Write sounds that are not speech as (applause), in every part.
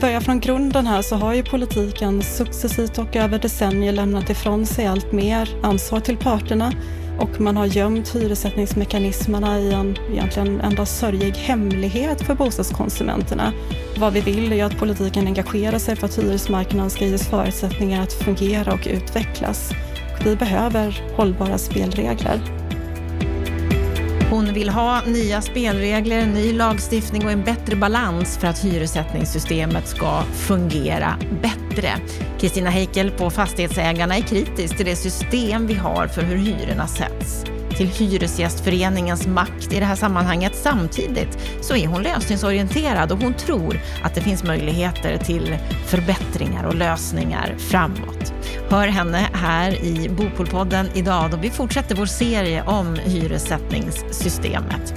börjar från grunden här så har ju politiken successivt och över decennier lämnat ifrån sig allt mer ansvar till parterna och man har gömt hyressättningsmekanismerna i en egentligen endast sörjig hemlighet för bostadskonsumenterna. Vad vi vill är att politiken engagerar sig för att hyresmarknaden ska ges förutsättningar att fungera och utvecklas. Vi behöver hållbara spelregler. Hon vill ha nya spelregler, ny lagstiftning och en bättre balans för att hyressättningssystemet ska fungera bättre. Kristina Heikel på Fastighetsägarna är kritisk till det system vi har för hur hyrorna sätts till Hyresgästföreningens makt i det här sammanhanget. Samtidigt så är hon lösningsorienterad och hon tror att det finns möjligheter till förbättringar och lösningar framåt. Hör henne här i Bopolpodden idag då vi fortsätter vår serie om hyressättningssystemet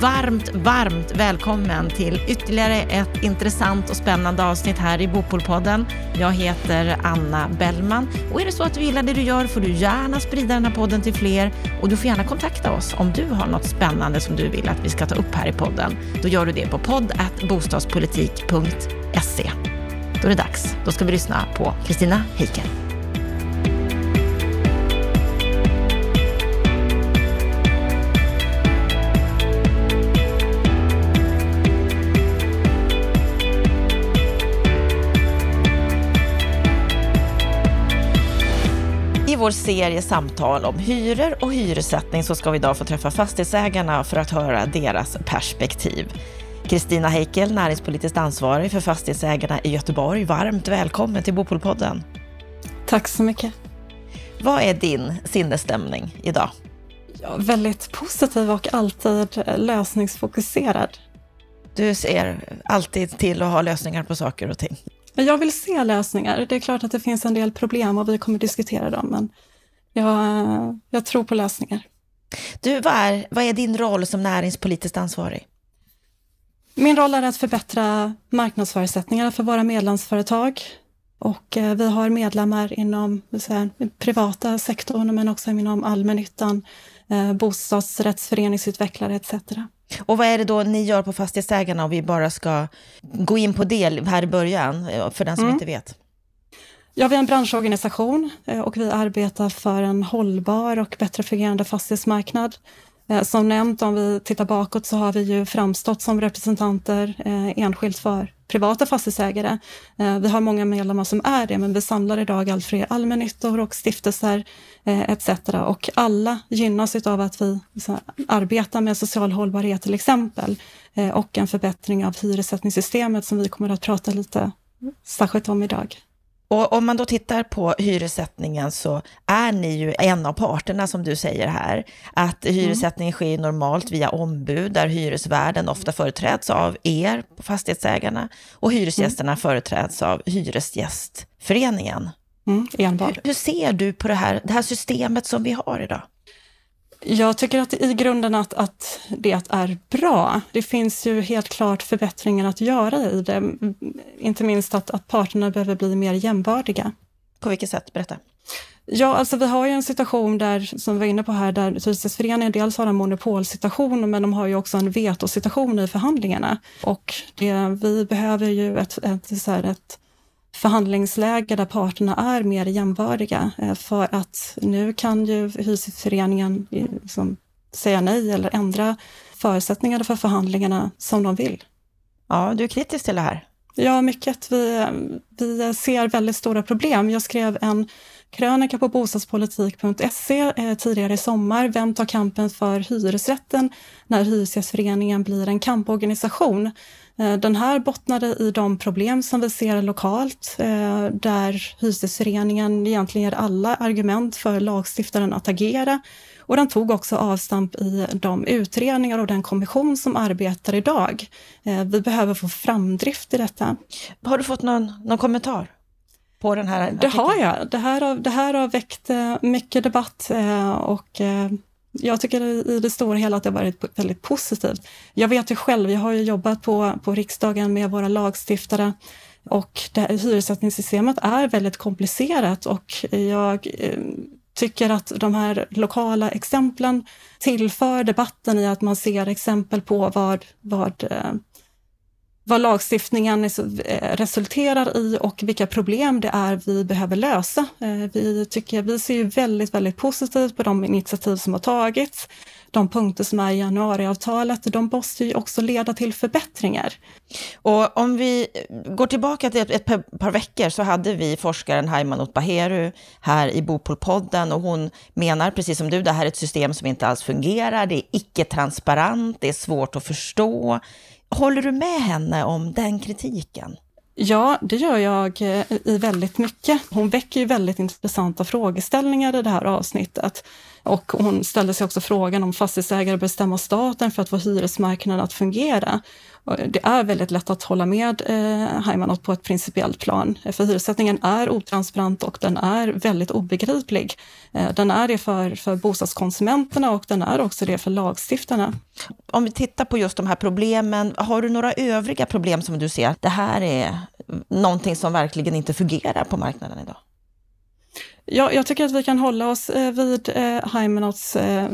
varmt, varmt välkommen till ytterligare ett intressant och spännande avsnitt här i Bopolpodden. Jag heter Anna Bellman och är det så att du gillar det du gör får du gärna sprida den här podden till fler och du får gärna kontakta oss om du har något spännande som du vill att vi ska ta upp här i podden. Då gör du det på podd.bostadspolitik.se. Då är det dags. Då ska vi lyssna på Kristina Heiken. Vår serie samtal om hyror och hyressättning så ska vi idag få träffa fastighetsägarna för att höra deras perspektiv. Kristina Heikel, näringspolitiskt ansvarig för fastighetsägarna i Göteborg. Varmt välkommen till Bopolpodden. Tack så mycket. Vad är din sinnesstämning idag? Ja, väldigt positiv och alltid lösningsfokuserad. Du ser alltid till att ha lösningar på saker och ting. Jag vill se lösningar. Det är klart att det finns en del problem och vi kommer diskutera dem, men jag, jag tror på lösningar. Du, vad är, vad är din roll som näringspolitiskt ansvarig? Min roll är att förbättra marknadsförutsättningarna för våra medlemsföretag. Och eh, vi har medlemmar inom säga, privata sektorn, men också inom allmännyttan, eh, bostadsrättsföreningsutvecklare etc. Och vad är det då ni gör på Fastighetsägarna om vi bara ska gå in på det här i början, eh, för den som mm. inte vet? Ja, vi är en branschorganisation eh, och vi arbetar för en hållbar och bättre fungerande fastighetsmarknad. Eh, som nämnt, om vi tittar bakåt så har vi ju framstått som representanter enskilt för privata fastighetsägare. Eh, vi har många medlemmar som är det, men vi samlar idag allt fler allmännyttor och stiftelser eh, etc. Och alla gynnas av att vi arbetar med social hållbarhet till exempel eh, och en förbättring av hyressättningssystemet som vi kommer att prata lite särskilt om idag. Och om man då tittar på hyressättningen så är ni ju en av parterna som du säger här. Att mm. hyressättningen sker normalt via ombud där hyresvärden ofta företräds av er, fastighetsägarna, och hyresgästerna mm. företräds av Hyresgästföreningen. Mm, enbart. Hur, hur ser du på det här, det här systemet som vi har idag? Jag tycker att i grunden att, att det är bra. Det finns ju helt klart förbättringar att göra i det. Inte minst att, att parterna behöver bli mer jämbördiga. På vilket sätt? Berätta. Ja, alltså vi har ju en situation där, som vi var inne på här, där Hyresgästföreningen dels har en monopolsituation, men de har ju också en vetosituation i förhandlingarna. Och det, vi behöver ju ett, ett, så här, ett förhandlingsläge där parterna är mer jämbördiga. Eh, för att nu kan ju Hyresgästföreningen liksom säga nej eller ändra förutsättningarna för förhandlingarna som de vill. Ja, du är kritisk till det här. Ja, mycket. Vi, vi ser väldigt stora problem. Jag skrev en krönika på bostadspolitik.se eh, tidigare i sommar. Vem tar kampen för hyresrätten när Hyresgästföreningen blir en kamporganisation? Eh, den här bottnade i de problem som vi ser lokalt, eh, där Hyresgästföreningen egentligen ger alla argument för lagstiftaren att agera. Och den tog också avstamp i de utredningar och den kommission som arbetar idag. Eh, vi behöver få framdrift i detta. Har du fått någon, någon kommentar? På den här artikeln? det har jag. Det här har, det här har väckt mycket debatt och jag tycker i det stora hela att det har varit väldigt positivt. Jag vet ju själv, jag har ju jobbat på, på riksdagen med våra lagstiftare och det, hyressättningssystemet är väldigt komplicerat och jag eh, tycker att de här lokala exemplen tillför debatten i att man ser exempel på vad, vad, eh, vad lagstiftningen eh, resulterar i och vilka problem det är vi behöver lösa. Eh, vi, tycker, vi ser ju väldigt, väldigt positivt på de initiativ som har tagits. De punkter som är i januariavtalet, de måste ju också leda till förbättringar. Och om vi går tillbaka till ett, ett par veckor så hade vi forskaren Haimanot Baheru här i Bopolpodden och hon menar precis som du, det här är ett system som inte alls fungerar, det är icke-transparent, det är svårt att förstå. Håller du med henne om den kritiken? Ja, det gör jag eh, i väldigt mycket. Hon väcker ju väldigt intressanta frågeställningar i det här avsnittet. Och hon ställde sig också frågan om fastighetsägare bör stämma staten för att få hyresmarknaden att fungera. Det är väldigt lätt att hålla med eh, Heimanot på ett principiellt plan, för hyressättningen är otransparent och den är väldigt obegriplig. Eh, den är det för, för bostadskonsumenterna och den är också det för lagstiftarna. Om vi tittar på just de här problemen, har du några övriga problem som du ser? Det här är någonting som verkligen inte fungerar på marknaden idag? Ja, jag tycker att vi kan hålla oss eh, vid eh, Heimenots eh,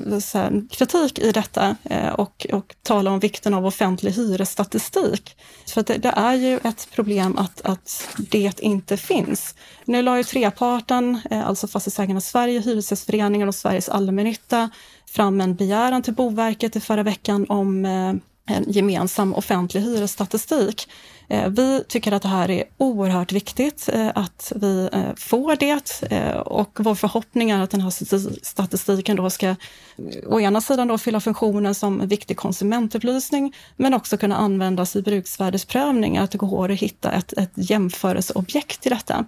kritik i detta eh, och, och tala om vikten av offentlig hyresstatistik. För det, det, är ju ett problem att, att det inte finns. Nu la ju treparten, alltså Fastighetsägarna Sverige, Hyresgästföreningen och Sveriges allmännytta fram en begäran till Boverket i förra veckan om en gemensam offentlig hyresstatistik. Eh, vi tycker att det här är oerhört viktigt eh, att vi eh, får det och vår förhoppning är att den här statistiken då ska å ena sidan då fylla funktionen som viktig konsumentupplysning men också kunna användas i bruksvärdesprövning, att det går att hitta ett, ett jämförelseobjekt till detta.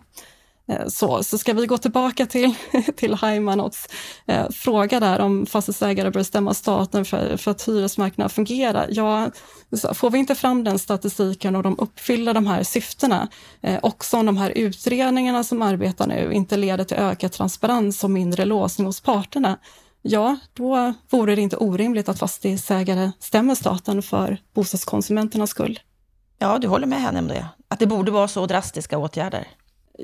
Eh, så, så ska vi gå tillbaka till, (laughs) till Heimanots eh, fråga där om fastighetsägare bör stämma staten för, för att hyresmarknaden fungerar. Ja, får vi inte fram den statistiken och de uppfyller de här syftena, eh, också om de här utredningarna som arbetar nu inte leder till ökad transparens och mindre låsning hos parterna, ja, då vore det inte orimligt att fastighetsägare stämmer staten för bostadskonsumenternas skull. Ja, du håller med henne om det? Att det borde vara så drastiska åtgärder?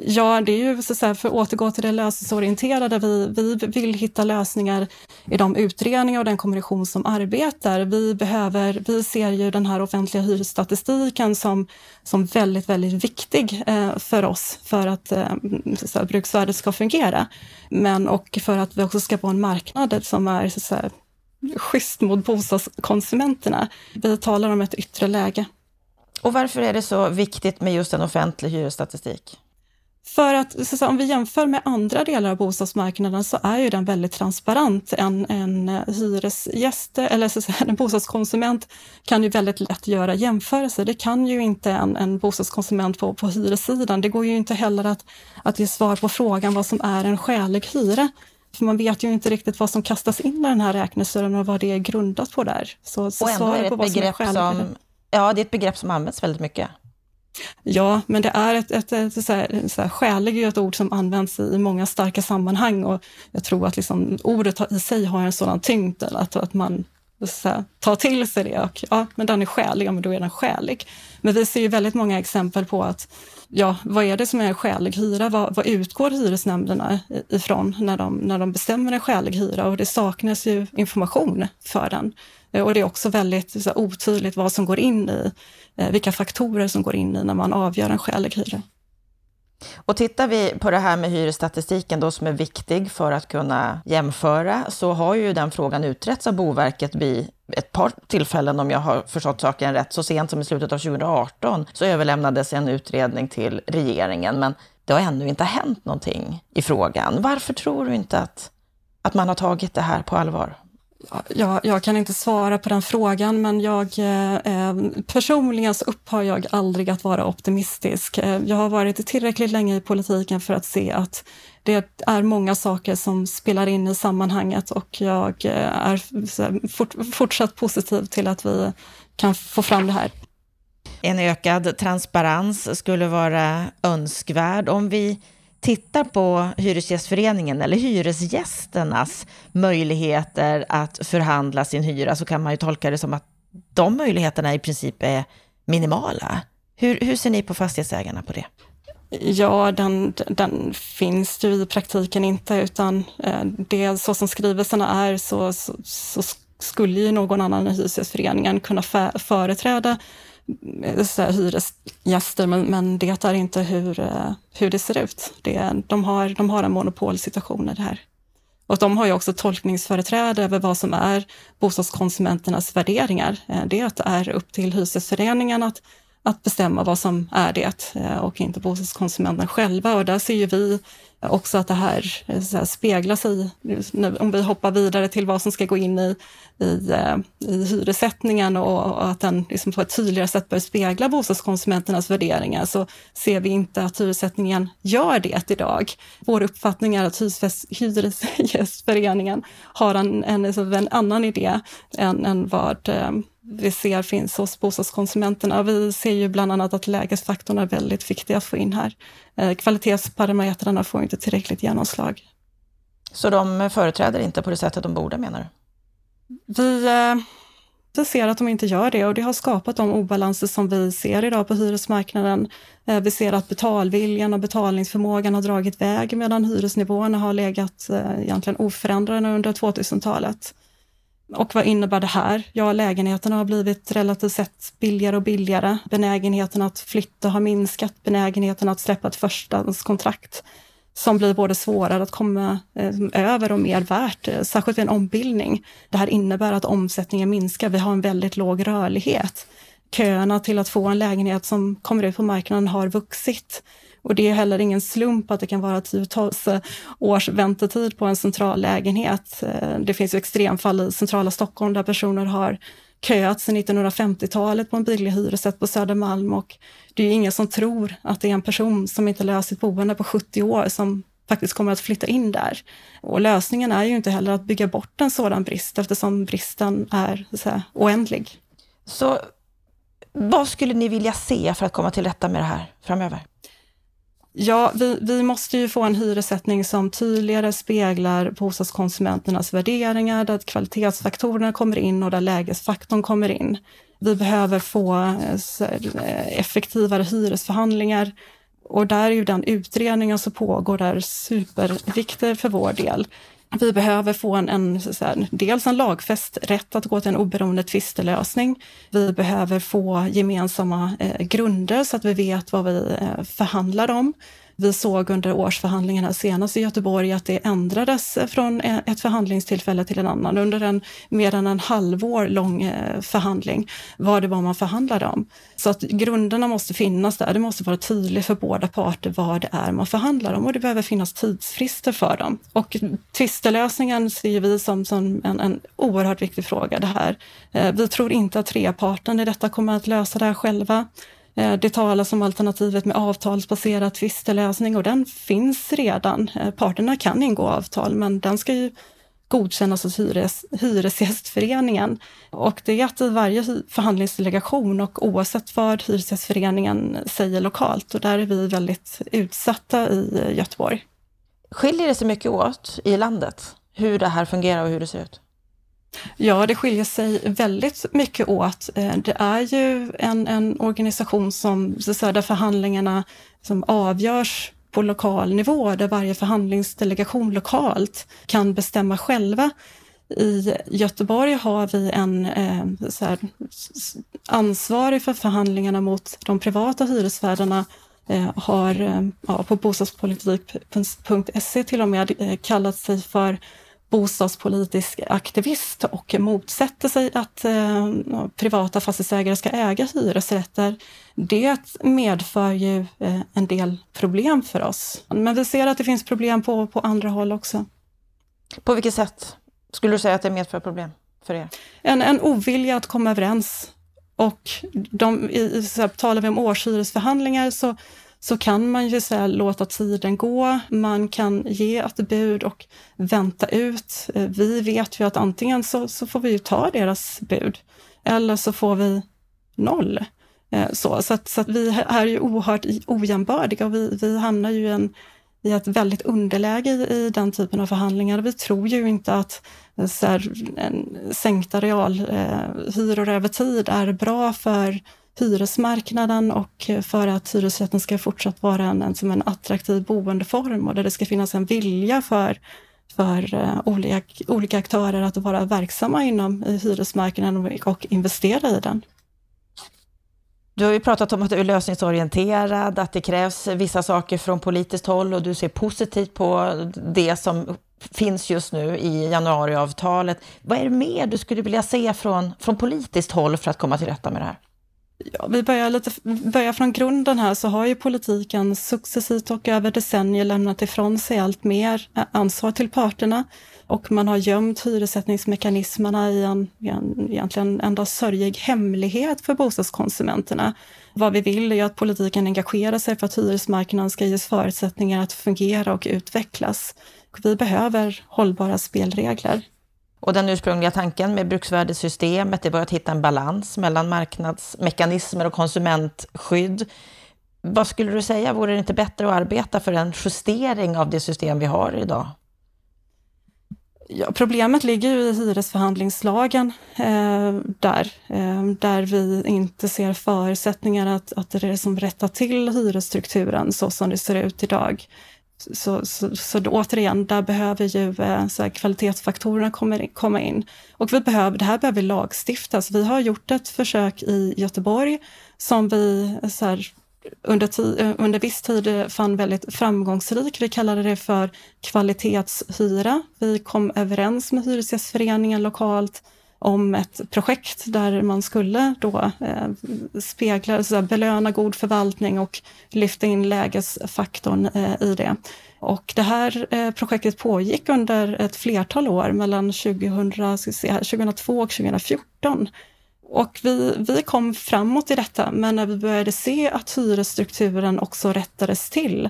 Ja, det är ju så här, för att återgå till det lösningsorienterade, vi, vi vill hitta lösningar i de utredningar och den kommission som arbetar. Vi, behöver, vi ser ju den här offentliga hyresstatistiken som, som väldigt, väldigt viktig eh, för oss för att eh, så här, bruksvärdet ska fungera. Men och för att vi också ska få en marknad som är så här, schysst mot bostadskonsumenterna. Vi talar om ett yttre läge. Och varför är det så viktigt med just en offentlig hyresstatistik? För att så om vi jämför med andra delar av bostadsmarknaden så är ju den väldigt transparent. En, en hyresgäst eller så (laughs) en bostadskonsument kan ju väldigt lätt göra jämförelser. Det kan ju inte en, en bostadskonsument på, på hyressidan. Det går ju inte heller att, att ge svar på frågan vad som är en skälig hyra. För man vet ju inte riktigt vad som kastas in i den här räknesnören och vad det är grundat på där. Så, så och ändå är det ett begrepp som, som, ja, det är ett begrepp som används väldigt mycket. Ja, men det är ett, ett, ett, ett så här, så här, skälig är ett ord som används i många starka sammanhang och jag tror att liksom, ordet i sig har en sådan tyngd att, att man här, tar till sig det och ja, men den är skälig, ja, men då är den skälig. Men vi ser ju väldigt många exempel på att ja, vad är det som är en skälig hyra? Vad, vad utgår hyresnämnderna ifrån när de, när de bestämmer en skälig hyra? Och det saknas ju information för den. Eh, och det är också väldigt så otydligt vad som går in i, eh, vilka faktorer som går in i när man avgör en skälig hyra. Och tittar vi på det här med hyresstatistiken då som är viktig för att kunna jämföra, så har ju den frågan utretts av Boverket vid ett par tillfällen om jag har förstått saken rätt. Så sent som i slutet av 2018 så överlämnades en utredning till regeringen, men det har ännu inte hänt någonting i frågan. Varför tror du inte att, att man har tagit det här på allvar? Jag, jag kan inte svara på den frågan, men jag, eh, eh personligen så upphör jag aldrig att vara optimistisk. Eh, jag har varit tillräckligt länge i politiken för att se att det är många saker som spelar in i sammanhanget och jag eh, är fort, fortsatt positiv till att vi kan få fram det här. En ökad transparens skulle vara önskvärd. Om vi tittar på Hyresgästföreningen eller hyresgästernas möjligheter att förhandla sin hyra så kan man ju tolka det som att de möjligheterna i princip är minimala. Hur, hur ser ni på fastighetsägarna på det? Ja, den, den finns ju i praktiken inte, utan eh, det så som skrivelserna är så, så, så skulle ju någon annan i Hyresgästföreningen kunna företräda Eh, så här, hyresgäster, men, men det är inte hur, eh, hur det ser ut. Det, de, har, de har en monopolsituation i det här. Och de har ju också tolkningsföreträde över vad som är bostadskonsumenternas värderingar. Eh, det är upp till hyresgästföreningen att att bestämma vad som är det och inte bostadskonsumenterna själva. Och där ser ju vi också att det här, eh, här speglar sig, om vi hoppar vidare till vad som ska gå in i, i, eh, i hyressättningen och, och att den liksom på ett tydligare sätt bör spegla bostadskonsumenternas värderingar, så ser vi inte att hyressättningen gör det idag. Vår uppfattning är att Hyresgästföreningen har en, en, en annan idé än, än vad eh, vi ser finns hos bostadskonsumenterna. Vi ser ju bland annat att lägesfaktorn är väldigt viktig att få in här. Eh, kvalitetsparametrarna får inte tillräckligt genomslag. Så de företräder inte på det sättet de borde menar du? Vi, eh, vi ser att de inte gör det och det har skapat de obalanser som vi ser idag på hyresmarknaden. Eh, vi ser att betalviljan och betalningsförmågan har dragit väg medan hyresnivåerna har legat egentligen oförändrade under 2000-talet. Och vad innebär det här? Ja, lägenheterna har blivit relativt sett billigare och billigare. Benägenheten att flytta har minskat, benägenheten att släppa ett förstahandskontrakt som blir både svårare att komma eh, över och mer värt, eh, särskilt vid en ombildning. Det här innebär att omsättningen minskar. Vi har en väldigt låg rörlighet. Köerna till att få en lägenhet som kommer ut på marknaden har vuxit. Och det är heller ingen slump att det kan vara tiotals eh, års väntetid på en central lägenhet. Eh, det finns ju extremfall i centrala Stockholm där personer har köat sedan 1950-talet på en billig hyresrätt på Södermalm och det är ingen som tror att det är en person som inte löst sitt boende på 70 år som faktiskt kommer att flytta in där. Och lösningen är ju inte heller att bygga bort en sådan brist eftersom bristen är så här, oändlig. Så vad skulle ni vilja se för att komma till rätta med det här framöver? Ja, vi, vi måste ju få en hyressättning som tydligare speglar bostadskonsumenternas värderingar, där kvalitetsfaktorerna kommer in och där lägesfaktorn kommer in. Vi behöver få eh, eh, effektivare hyresförhandlingar och där är ju den utredningen som pågår där superviktig för vår del. Vi behöver få en, en här, dels en lagfäst rätt att gå till en oberoende tvistelösning. Vi behöver få gemensamma eh, grunder så att vi vet vad vi eh, förhandlar om. Vi såg under årsförhandlingarna senast i Göteborg att det ändrades från ett förhandlingstillfälle till en annan. Under en mer än en halvår lång eh, förhandling vad det var man förhandlade om. Så att grunderna måste finnas där. Det måste vara tydligt för båda parter vad det är man förhandlar om och det behöver finnas tidsfrister för dem. Och tvistelösningen ser vi som, som en, en oerhört viktig fråga det här. Eh, vi tror inte att treparten i detta kommer att lösa det här själva. Eh, det talas om alternativet med avtalsbaserad tvistelösning och den finns redan. Eh, parterna kan ingå avtal, men den ska ju godkännas hos hyres, Hyresgästföreningen. Och det är att i varje förhandlingsdelegation och oavsett vad Hyresgästföreningen säger lokalt och där är vi väldigt utsatta i eh, Göteborg. Skiljer det sig mycket åt i landet hur det här fungerar och hur det ser ut? Ja, det skiljer sig väldigt mycket åt. Eh, det är ju en, en organisation som, så säga, där förhandlingarna som avgörs på lokal nivå, där varje förhandlingsdelegation lokalt kan bestämma själva. I Göteborg har vi en eh, så här, ansvarig för förhandlingarna mot de privata hyresvärdarna eh, har eh, ja, på bostadspolitik.se till och med eh, kallat sig för bostadspolitisk aktivist och motsätter sig att eh, privata fastighetsägare ska äga hyresrätter. Det medför ju eh, en del problem för oss. Men vi ser att det finns problem på, på andra håll också. På vilket sätt skulle du säga att det medför problem för er? En, en ovilja att komma överens. Och de, i, så talar vi om årshyresförhandlingar så så kan man ju så låta tiden gå. Man kan ge ett bud och vänta ut. Eh, vi vet ju att antingen så, så får vi ta deras bud eller så får vi noll. Eh, så, så, att, så att vi är ju oerhört ojämbördiga och vi, vi hamnar ju en, i ett väldigt underläge i, i den typen av förhandlingar. Vi tror ju inte att så här, en, sänkta realhyror eh, över tid är bra för hyresmarknaden och för att hyresrätten ska fortsatt vara en, en, som en attraktiv boendeform och där det ska finnas en vilja för, för uh, olika, olika aktörer att vara verksamma inom hyresmarknaden och investera i den. Du har ju pratat om att du är lösningsorienterad, att det krävs vissa saker från politiskt håll och du ser positivt på det som finns just nu i januariavtalet. Vad är det mer du skulle vilja se från, från politiskt håll för att komma till rätta med det här? Ja, vi börjar, lite, börjar från grunden här så har ju politiken successivt och över decennier lämnat ifrån sig allt mer ansvar till parterna och man har gömt hyressättningsmekanismerna i en, en egentligen enda sörjig hemlighet för bostadskonsumenterna. Vad vi vill är att politiken engagerar sig för att hyresmarknaden ska ges förutsättningar att fungera och utvecklas. Vi behöver hållbara spelregler. Och den ursprungliga tanken med bruksvärdessystemet, det var att hitta en balans mellan marknadsmekanismer och konsumentskydd. Vad skulle du säga, vore det inte bättre att arbeta för en justering av det system vi har idag? Ja, problemet ligger ju i hyresförhandlingslagen eh, där, eh, där vi inte ser förutsättningar att, att det är som rätta till hyresstrukturen så som det ser ut idag. Så, så, så då, återigen, där behöver ju eh, så här, kvalitetsfaktorerna komma, komma in. Och vi behöver, det här behöver lagstiftas. Vi har gjort ett försök i Göteborg som vi så här, under, eh, under viss tid eh, fann väldigt framgångsrik. Vi kallade det för kvalitetshyra. Vi kom överens med Hyresgästföreningen lokalt om ett projekt där man skulle då eh, spegla, så belöna god förvaltning och lyfta in lägesfaktorn eh, i det. Och det här eh, projektet pågick under ett flertal år, mellan 2000, se, 2002 och 2014. Och vi, vi kom framåt i detta, men när vi började se att hyresstrukturen också rättades till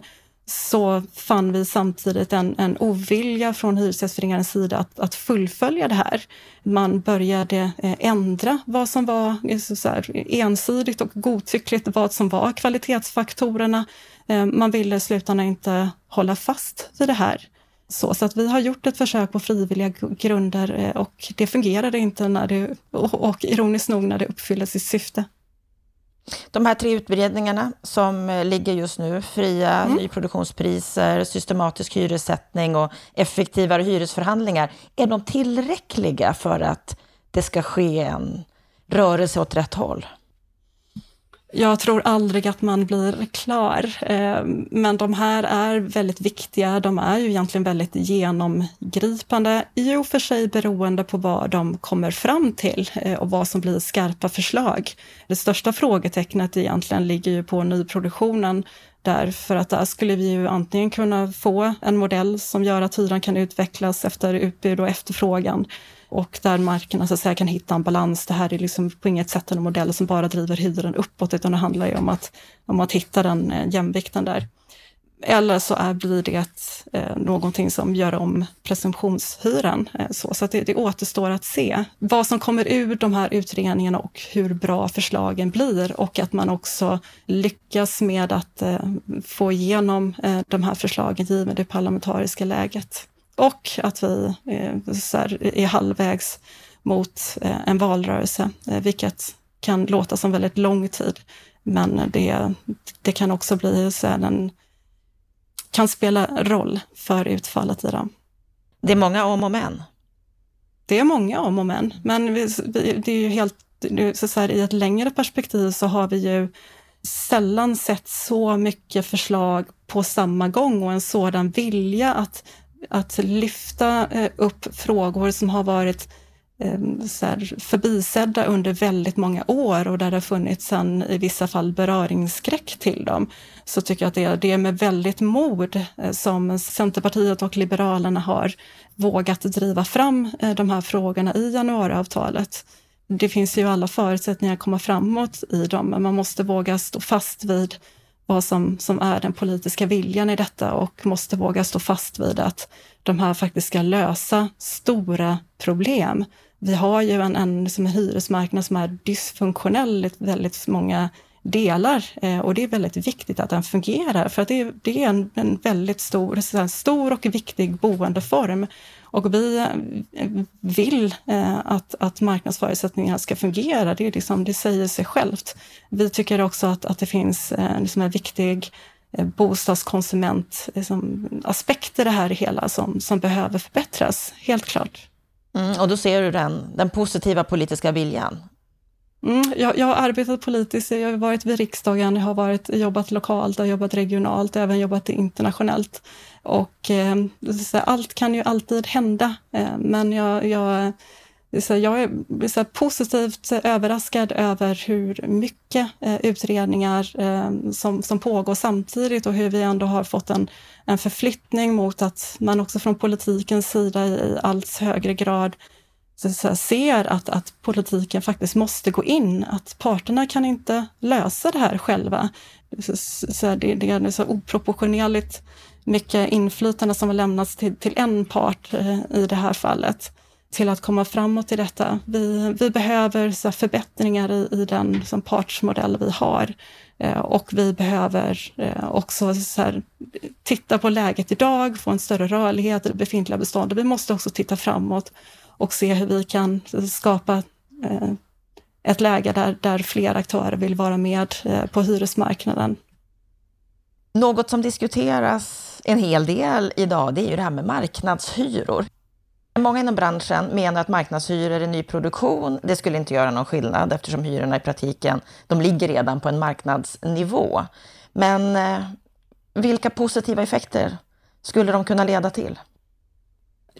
så fann vi samtidigt en, en ovilja från Hyresgästföreningens sida att, att fullfölja det här. Man började eh, ändra vad som var eh, så här, ensidigt och godtyckligt, vad som var kvalitetsfaktorerna. Eh, man ville i slutändan inte hålla fast vid det här. Så, så att vi har gjort ett försök på frivilliga grunder och det fungerade inte när det, och, och ironiskt nog när det uppfyllde sitt syfte. De här tre utredningarna som eh, ligger just nu, fria mm. nyproduktionspriser, systematisk hyressättning och effektivare hyresförhandlingar, är de tillräckliga för att det ska ske en rörelse åt rätt håll? Jag tror aldrig att man blir klar, eh, men de här är väldigt viktiga. De är ju egentligen väldigt genomgripande, i och för sig beroende på vad de kommer fram till eh, och vad som blir skarpa förslag. Det största frågetecknet egentligen ligger ju på nyproduktionen Därför att där skulle vi ju antingen kunna få en modell som gör att hyran kan utvecklas efter utbud och efterfrågan och där markerna så att säga, kan hitta en balans. Det här är liksom på inget sätt en modell som bara driver hyran uppåt, utan det handlar ju om att, om att hitta den eh, jämvikten där. Eller så är, blir det eh, någonting som gör om presumtionshyran. Eh, så så det, det återstår att se vad som kommer ur de här utredningarna och hur bra förslagen blir och att man också lyckas med att eh, få igenom eh, de här förslagen givet det parlamentariska läget. Och att vi eh, är halvvägs mot eh, en valrörelse, eh, vilket kan låta som väldigt lång tid. Men det, det kan också bli så här, den kan spela roll för utfallet i dem. Det är många om och men. Det är många om och men, men vi, det är ju helt, så här, i ett längre perspektiv så har vi ju sällan sett så mycket förslag på samma gång och en sådan vilja att att lyfta eh, upp frågor som har varit eh, så här, förbisedda under väldigt många år och där det har funnits en, i vissa fall beröringsskräck till dem, så tycker jag att det är, det är med väldigt mod eh, som Centerpartiet och Liberalerna har vågat driva fram de här frågorna i januariavtalet. Det finns ju alla förutsättningar att komma framåt i dem, men man måste våga stå fast vid vad som, som är den politiska viljan i detta och måste våga stå fast vid att de här faktiskt ska lösa stora problem. Vi har ju en, en, som en hyresmarknad som är dysfunktionell i väldigt många delar eh, och det är väldigt viktigt att den fungerar för att det, det är en, en väldigt stor, stor och viktig boendeform och vi eh, vill eh, att, att marknadsförutsättningarna ska fungera. Det, är liksom, det säger sig självt. Vi tycker också att, att det finns eh, liksom en viktig bostadskonsument liksom, aspekt i det här hela som, som behöver förbättras, helt klart. Mm, och då ser du den, den positiva politiska viljan? Mm, jag, jag, har arbetat politiskt, jag har varit vid riksdagen, jag har varit, jobbat lokalt, jag har jobbat regionalt, även jobbat internationellt. Och eh, allt kan ju alltid hända, eh, men jag, jag så jag är så positivt överraskad över hur mycket eh, utredningar eh, som, som pågår samtidigt och hur vi ändå har fått en, en förflyttning mot att man också från politikens sida i allt högre grad så ser att, att politiken faktiskt måste gå in, att parterna kan inte lösa det här själva. Så, så det, det är så oproportionerligt mycket inflytande som har lämnats till, till en part eh, i det här fallet till att komma framåt i detta. Vi, vi behöver så förbättringar i, i den som partsmodell vi har eh, och vi behöver eh, också så här, titta på läget idag, få en större rörlighet i det befintliga beståndet. Vi måste också titta framåt och se hur vi kan skapa eh, ett läge där, där fler aktörer vill vara med eh, på hyresmarknaden. Något som diskuteras en hel del idag, det är ju det här med marknadshyror. Många inom branschen menar att marknadshyror i nyproduktion, det skulle inte göra någon skillnad eftersom hyrorna i praktiken, de ligger redan på en marknadsnivå. Men eh, vilka positiva effekter skulle de kunna leda till?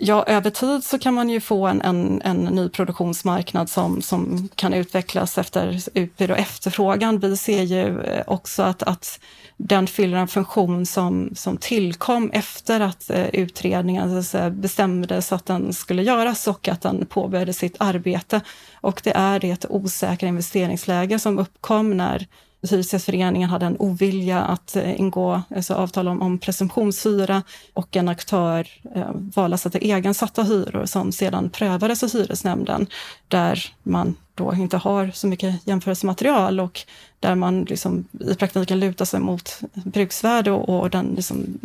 Ja, över tid så kan man ju få en, en, en ny produktionsmarknad som, som kan utvecklas efter utbud och efterfrågan. Vi ser ju eh, också att, att den fyller en funktion som, som tillkom efter att eh, utredningen bestämdes att den skulle göras och att den påbörjade sitt arbete. Och det är det osäkra investeringsläge som uppkom när Hyresgästföreningen hade en ovilja att eh, ingå alltså avtal om, om presumtionshyra och en aktör eh, valde att sätta egensatta hyror som sedan prövades av hyresnämnden där man då inte har så mycket jämförelsematerial och där man liksom i praktiken lutar sig mot bruksvärde och, och den liksom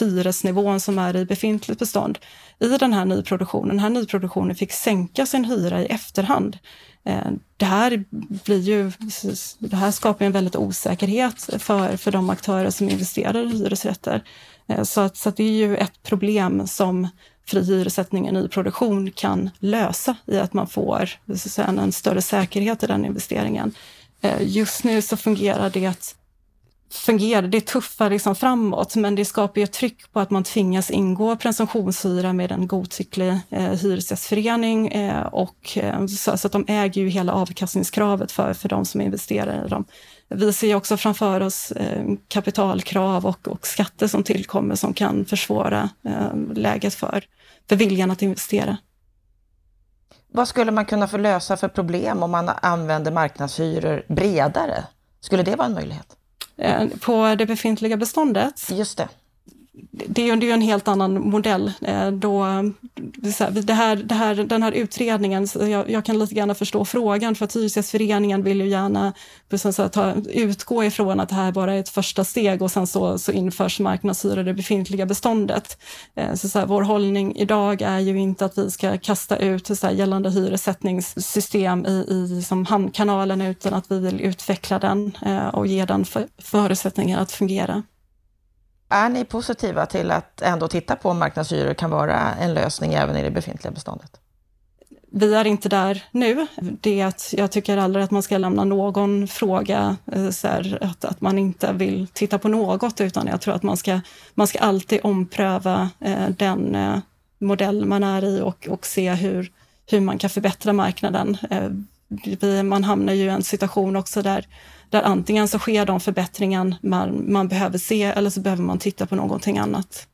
hyresnivån som är i befintligt bestånd. I den här nyproduktionen, den här nyproduktionen fick sänka sin hyra i efterhand. Eh, det här, blir ju, det här skapar en väldigt osäkerhet för, för de aktörer som investerar i hyresrätter. Eh, så, att, så att det är ju ett problem som fri hyressättning i nyproduktion kan lösa i att man får så att en större säkerhet i den investeringen. Eh, just nu så fungerar det fungerar, det tuffar liksom framåt, men det skapar ju ett tryck på att man tvingas ingå presumtionshyra med en godtycklig eh, hyresgästförening eh, och eh, så, så, att de äger ju hela avkastningskravet för, för de som investerar i dem. Vi ser också framför oss eh, kapitalkrav och, och, skatter som tillkommer som kan försvåra eh, läget för, för viljan att investera. Vad skulle man kunna få lösa för problem om man använder marknadshyror bredare? Skulle det vara en möjlighet? Eh, på det befintliga beståndet. Just det det är ju en helt annan modell. Eh, då, det här, det här, den här utredningen, jag, jag, kan lite grann förstå frågan för att Hyresgästföreningen vill ju gärna så ta, utgå ifrån att det här bara är ett första steg och sen så, så införs marknadshyror i det befintliga beståndet. Eh, så, så här, vår hållning idag är ju inte att vi ska kasta ut så här, gällande hyressättningssystem i, i som hamnkanalen utan att vi vill utveckla den eh, och ge den för, förutsättningar att fungera. Är ni positiva till att ändå titta på om marknadshyror kan vara en lösning även i det befintliga beståndet? Vi är inte där nu. Det är att jag tycker aldrig att man ska lämna någon fråga eh, så här, att, att man inte vill titta på något, utan jag tror att man ska, man ska alltid ompröva eh, den eh, modell man är i och, och se hur, hur man kan förbättra marknaden. Eh, man hamnar ju i en situation också där där antingen så sker de förbättringar man, man behöver se eller så behöver man titta på någonting annat.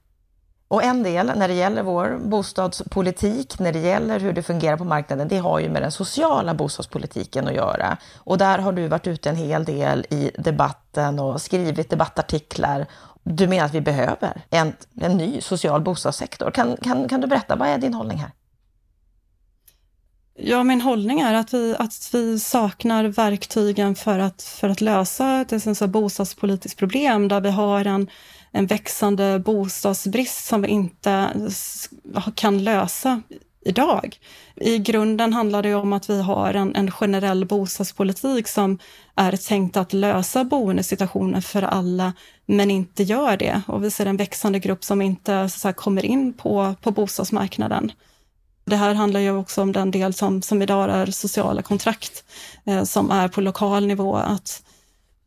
Och en del när det gäller vår bostadspolitik, när det gäller hur det fungerar på marknaden, det har ju med den sociala bostadspolitiken att göra. Och där har du varit ute en hel del i debatten och skrivit debattartiklar. Du menar att vi behöver en, en ny social bostadssektor. Kan, kan, kan du berätta, vad är din hållning här? Ja, min hållning är att vi, att vi saknar verktygen för att, för att lösa ett så bostadspolitiskt problem där vi har en, en växande bostadsbrist som vi inte kan lösa idag. I grunden handlar det om att vi har en, en generell bostadspolitik som är tänkt att lösa boendesituationen för alla, men inte gör det. Och vi ser en växande grupp som inte så här, kommer in på, på bostadsmarknaden det här handlar ju också om den del som, som idag är sociala kontrakt, eh, som är på lokal nivå. Att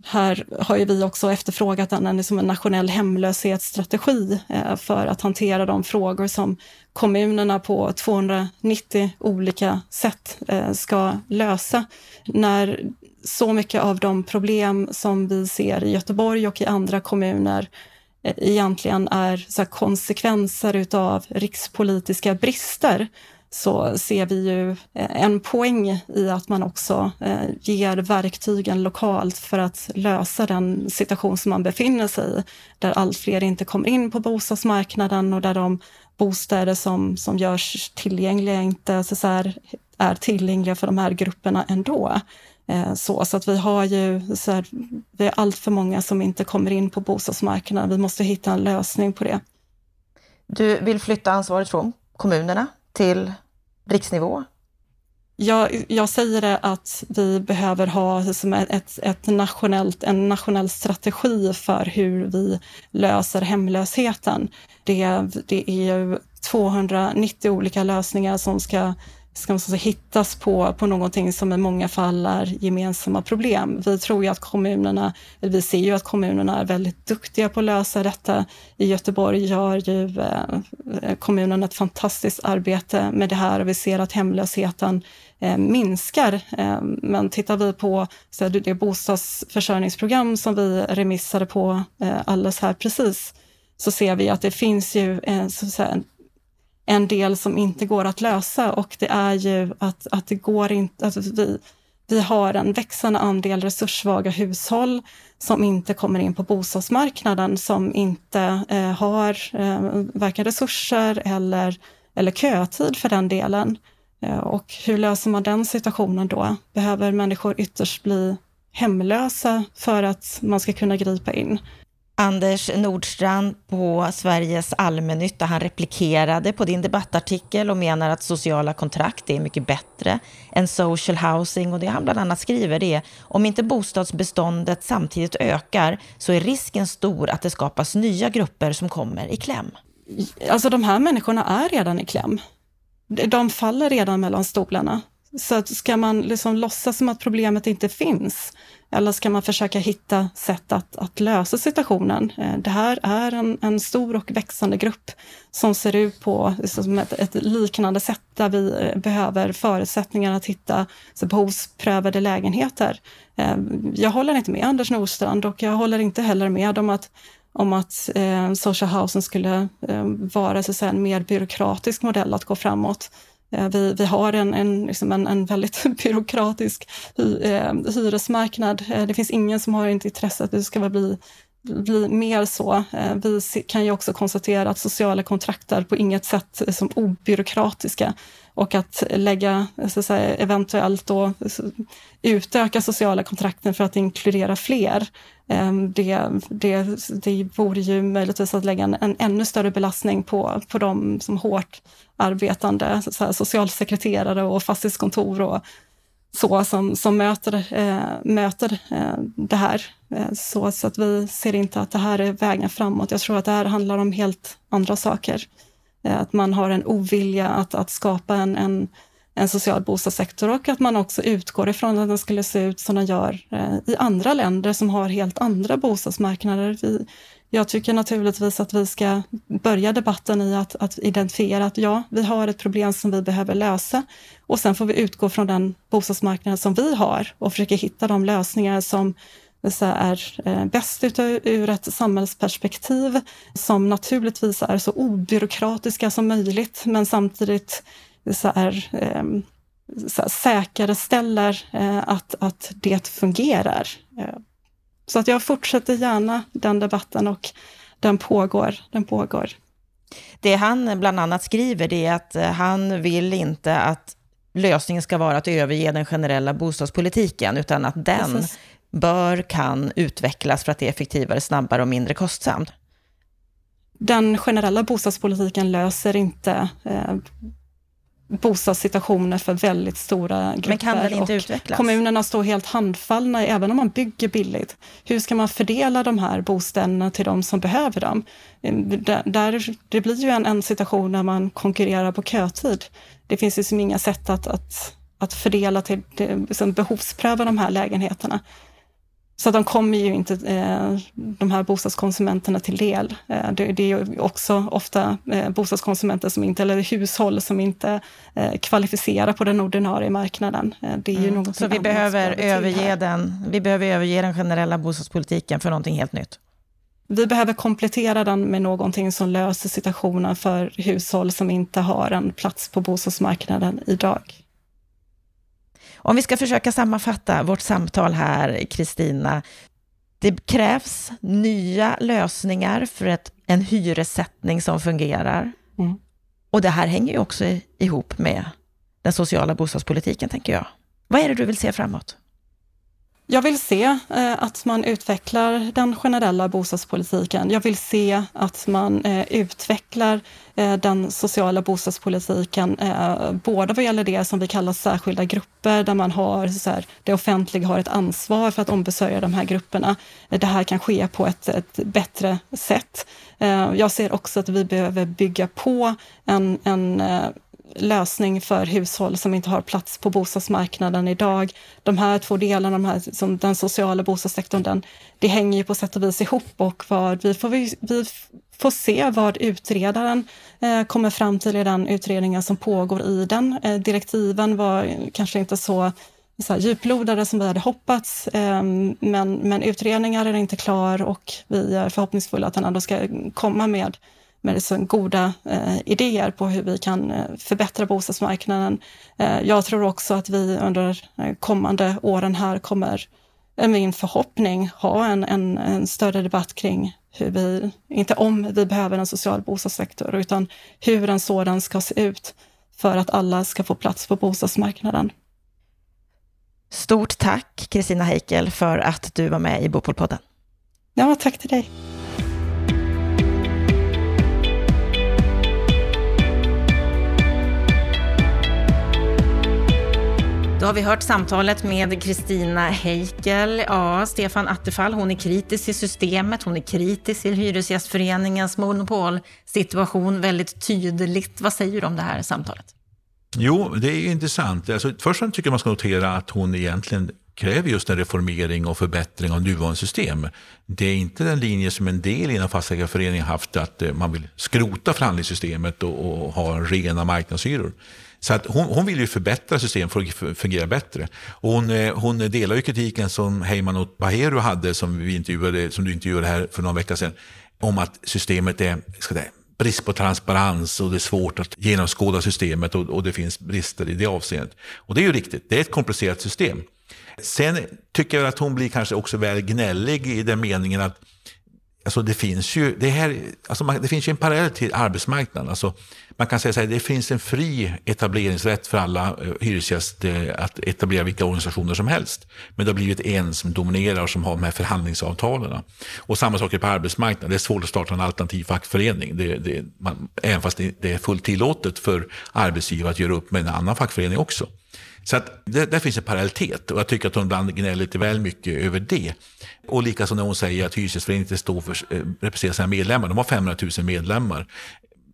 här har ju vi också efterfrågat en, liksom en nationell hemlöshetsstrategi eh, för att hantera de frågor som kommunerna på 290 olika sätt eh, ska lösa. När så mycket av de problem som vi ser i Göteborg och i andra kommuner eh, egentligen är så konsekvenser utav rikspolitiska brister så ser vi ju eh, en poäng i att man också eh, ger verktygen lokalt för att lösa den situation som man befinner sig i, där allt fler inte kommer in på bostadsmarknaden och där de bostäder som, som görs tillgängliga inte så här, är tillgängliga för de här grupperna ändå. Eh, så, så att vi har ju så här, vi är allt för många som inte kommer in på bostadsmarknaden. Vi måste hitta en lösning på det. Du vill flytta ansvaret från kommunerna till riksnivå? Jag, jag säger det att vi behöver ha som ett, ett nationellt, en nationell strategi för hur vi löser hemlösheten. Det, det är ju 290 olika lösningar som ska ska man säga, hittas på, på någonting som i många fall är gemensamma problem. Vi tror ju att kommunerna, eller vi ser ju att kommunerna är väldigt duktiga på att lösa detta. I Göteborg gör ju eh, eh kommunen ett fantastiskt arbete med det här och vi ser att hemlösheten eh, minskar. Eh, men tittar vi på så det bostadsförsörjningsprogram som vi remissade på eh, alldeles här precis, så ser vi att det finns ju eh, så att säga, en del som inte går att lösa och det är ju att, att det går inte, alltså vi, vi har en växande andel resurssvaga hushåll som inte kommer in på bostadsmarknaden, som inte eh, har eh, varken resurser eller, eller kötid för den delen. Eh, och hur löser man den situationen då? Behöver människor ytterst bli hemlösa för att man ska kunna gripa in? Anders Nordstrand på Sveriges allmännytta, han replikerade på din debattartikel och menar att sociala kontrakt är mycket bättre än social housing och det han bland annat skriver är om inte bostadsbeståndet samtidigt ökar så är risken stor att det skapas nya grupper som kommer i kläm. Alltså de här människorna är redan i kläm. De faller redan mellan stolarna. Så att ska man liksom låtsas som att problemet inte finns eller ska man försöka hitta sätt att, att lösa situationen? Eh, det här är en, en stor och växande grupp som ser ut på liksom ett, ett, liknande sätt där vi eh, behöver förutsättningar att hitta så behovsprövade lägenheter. Eh, jag håller inte med Anders Nordstrand och jag håller inte heller med om att om att eh, social housing skulle eh, vara så att säga, en mer byråkratisk modell att gå framåt. Eh, vi, vi har en, en, liksom en, en väldigt (laughs) byråkratisk hy, eh, hyresmarknad. Eh, det finns ingen som har ett intresse att det ska bli bli mer så. Eh, vi kan ju också konstatera att sociala kontrakt är på inget sätt som obyråkratiska och att lägga, så att säga, eventuellt då utöka sociala kontrakten för att inkludera fler, Ehm, det, det, det vore ju möjligtvis att lägga en, en ännu större belastning på, på de som hårt arbetande så här, socialsekreterare och fastighetskontor och så som, som möter, eh, möter eh, det här. Eh, så, så att vi ser inte att det här är vägen framåt. Jag tror att det här handlar om helt andra saker. Eh, att man har en ovilja att, att skapa en, en, en social bostadssektor och att man också utgår ifrån att den skulle se ut som den gör eh, i andra länder som har helt andra bostadsmarknader. Vi, jag tycker naturligtvis att vi ska börja debatten i att, att, identifiera att ja, vi har ett problem som vi behöver lösa och sen får vi utgå från den bostadsmarknad som vi har och försöka hitta de lösningar som är eh, bäst bäst ur ett samhällsperspektiv, som naturligtvis är så obyråkratiska som möjligt, men samtidigt så är, ehm, så här, säkerställer eh, att, att det fungerar. Eh, så att jag fortsätter gärna den debatten och den pågår. Den pågår. Det han bland annat skriver det är att han vill inte att lösningen ska vara att överge den generella bostadspolitiken, utan att den Precis bör, kan utvecklas för att det är effektivare, snabbare och mindre kostsamt? Den generella bostadspolitiken löser inte eh, bostadssituationer för väldigt stora grupper. Men kan den inte utvecklas? Kommunerna står helt handfallna även om man bygger billigt. Hur ska man fördela de här bostäderna till de som behöver dem? Där, det blir ju en, en situation där man konkurrerar på kötid. Det finns liksom inga sätt att, att, att fördela till, till liksom behovspröva de här lägenheterna. Så de kommer ju inte eh, de här bostadskonsumenterna till del. Eh, det, det, är också ofta eh, bostadskonsumenter som inte, eller hushåll som inte kvalificerar på den ordinarie marknaden. Det är ju mm. Så vi behöver, överge den, vi behöver överge den generella bostadspolitiken för någonting helt nytt? Vi behöver komplettera den med någonting som löser situationen för hushåll som inte har en plats på bostadsmarknaden idag. Om vi ska försöka sammanfatta vårt samtal här, Kristina. Det krävs nya lösningar för ett, en hyressättning som fungerar. Mm. Och det här hänger ju också ihop med den sociala bostadspolitiken, tänker jag. Vad är det du vill se framåt? Jag vill se eh, att man utvecklar den generella bostadspolitiken. Jag vill se att man eh, utvecklar eh, den sociala bostadspolitiken, både vad gäller det som vi kallar särskilda grupper, där man har, så här, det offentliga har ett ansvar för att ombesörja de här grupperna. Det här kan ske på ett, ett bättre sätt. Jag ser också att vi behöver bygga på en, en lösning för hushåll som inte har plats på bostadsmarknaden idag. De här två delarna, de här, som den sociala bostadssektorn, den, det hänger ju på sätt och vis ihop och vad vi får, vi, vi får se vad utredaren eh, kommer fram till i den utredningen som pågår i den. Eh, direktiven var kanske inte så, så djuplodade som vi hade hoppats, eh, men, men utredningar är inte klar och vi är förhoppningsfulla att den ändå ska komma med med så goda eh, idéer på hur vi kan eh, förbättra bostadsmarknaden. Eh, jag tror också att vi under eh, kommande åren här kommer, är min förhoppning, ha en, en, en, större debatt kring hur vi, inte om vi behöver en social bostadssektor, utan hur en sådan ska se ut för att alla ska få plats på bostadsmarknaden. Stort tack Kristina Heikel för att du var med i Bopolpodden. Ja, tack till dig. Då har vi hört samtalet med Kristina Heikel. Ja, Stefan Attefall, hon är kritisk till systemet, hon är kritisk till Hyresgästföreningens monopolsituation väldigt tydligt. Vad säger du om det här samtalet? Jo, det är intressant. Alltså, först tycker jag man ska notera att hon egentligen kräver just en reformering och förbättring av nuvarande system. Det är inte den linje som en del inom Fastighetsägareföreningen haft, att eh, man vill skrota förhandlingssystemet och, och ha rena marknadshyror. Så att hon, hon vill ju förbättra systemet för att fungera bättre. Och hon, eh, hon delar ju kritiken som Heyman och Baheru hade, som, vi intervjuade, som du intervjuade här för några veckor sedan, om att systemet är ska det, brist på transparens och det är svårt att genomskåda systemet och, och det finns brister i det avseendet. Och det är ju riktigt, det är ett komplicerat system. Sen tycker jag att hon blir kanske också väl gnällig i den meningen att Alltså det finns ju, det här, alltså man, det finns ju en parallell till arbetsmarknaden. Alltså man kan säga att det finns en fri etableringsrätt för alla eh, hyresgäster att etablera vilka organisationer som helst. Men det har blivit en som dominerar och som har de här förhandlingsavtalen. Och samma sak är på arbetsmarknaden. Det är svårt att starta en alternativ fackförening. Det, det, man, även fast det, det är fullt tillåtet för arbetsgivare att göra upp med en annan fackförening också. Så att det, där finns en parallellitet och jag tycker att hon ibland gnäller lite väl mycket över det. Och likaså när hon säger att Hyresgästföreningen inte står för, eh, representerar sina medlemmar. De har 500 000 medlemmar.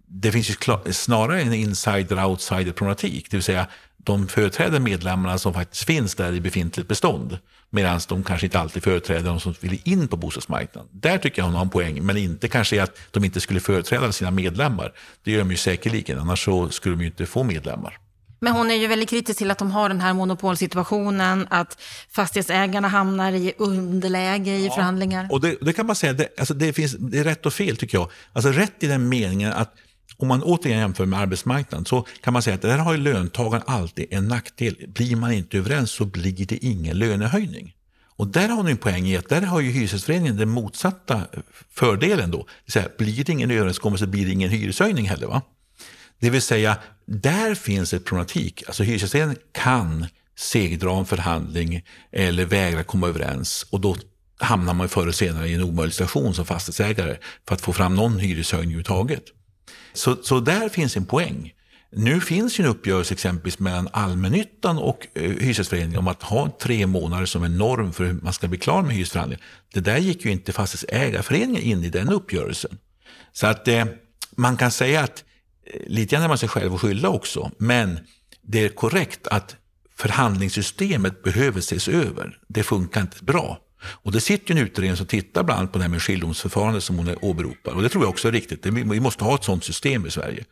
Det finns ju snarare en insider-outsider-problematik, det vill säga de företräder medlemmarna som faktiskt finns där i befintligt bestånd. Medan de kanske inte alltid företräder de som vill in på bostadsmarknaden. Där tycker jag hon har en poäng, men inte kanske att de inte skulle företräda sina medlemmar. Det gör de ju säkerligen, annars så skulle de ju inte få medlemmar. Men hon är ju väldigt kritisk till att de har den här monopolsituationen, att fastighetsägarna hamnar i underläge i ja, förhandlingar. Och det, det, kan man säga, det, alltså det, finns, det är rätt och fel tycker jag. Alltså rätt i den meningen att om man återigen jämför med arbetsmarknaden så kan man säga att där har ju löntagaren alltid en nackdel. Blir man inte överens så blir det ingen lönehöjning. Och där har ni en poäng i att där har ju Hyresgästföreningen den motsatta fördelen då. Det säga, blir det ingen överenskommelse blir det ingen hyreshöjning heller. Va? Det vill säga, där finns ett problematik. Alltså Hyresgästföreningen kan segdra en förhandling eller vägra komma överens och då hamnar man förr eller senare i en omöjlig situation som fastighetsägare för att få fram någon hyreshöjning överhuvudtaget. Så, så där finns en poäng. Nu finns ju en uppgörelse exempelvis mellan allmännyttan och eh, Hyresgästföreningen om att ha tre månader som en norm för hur man ska bli klar med hyresförhandlingen. Det där gick ju inte fastighetsägarföreningen in i den uppgörelsen. Så att eh, man kan säga att lite grann är man sig själv att skylla också, men det är korrekt att förhandlingssystemet behöver ses över. Det funkar inte bra. Och det sitter en utredning som tittar bland annat på det här med skiljedomsförfarande som hon åberopar. Och det tror jag också är riktigt. Vi måste ha ett sådant system i Sverige.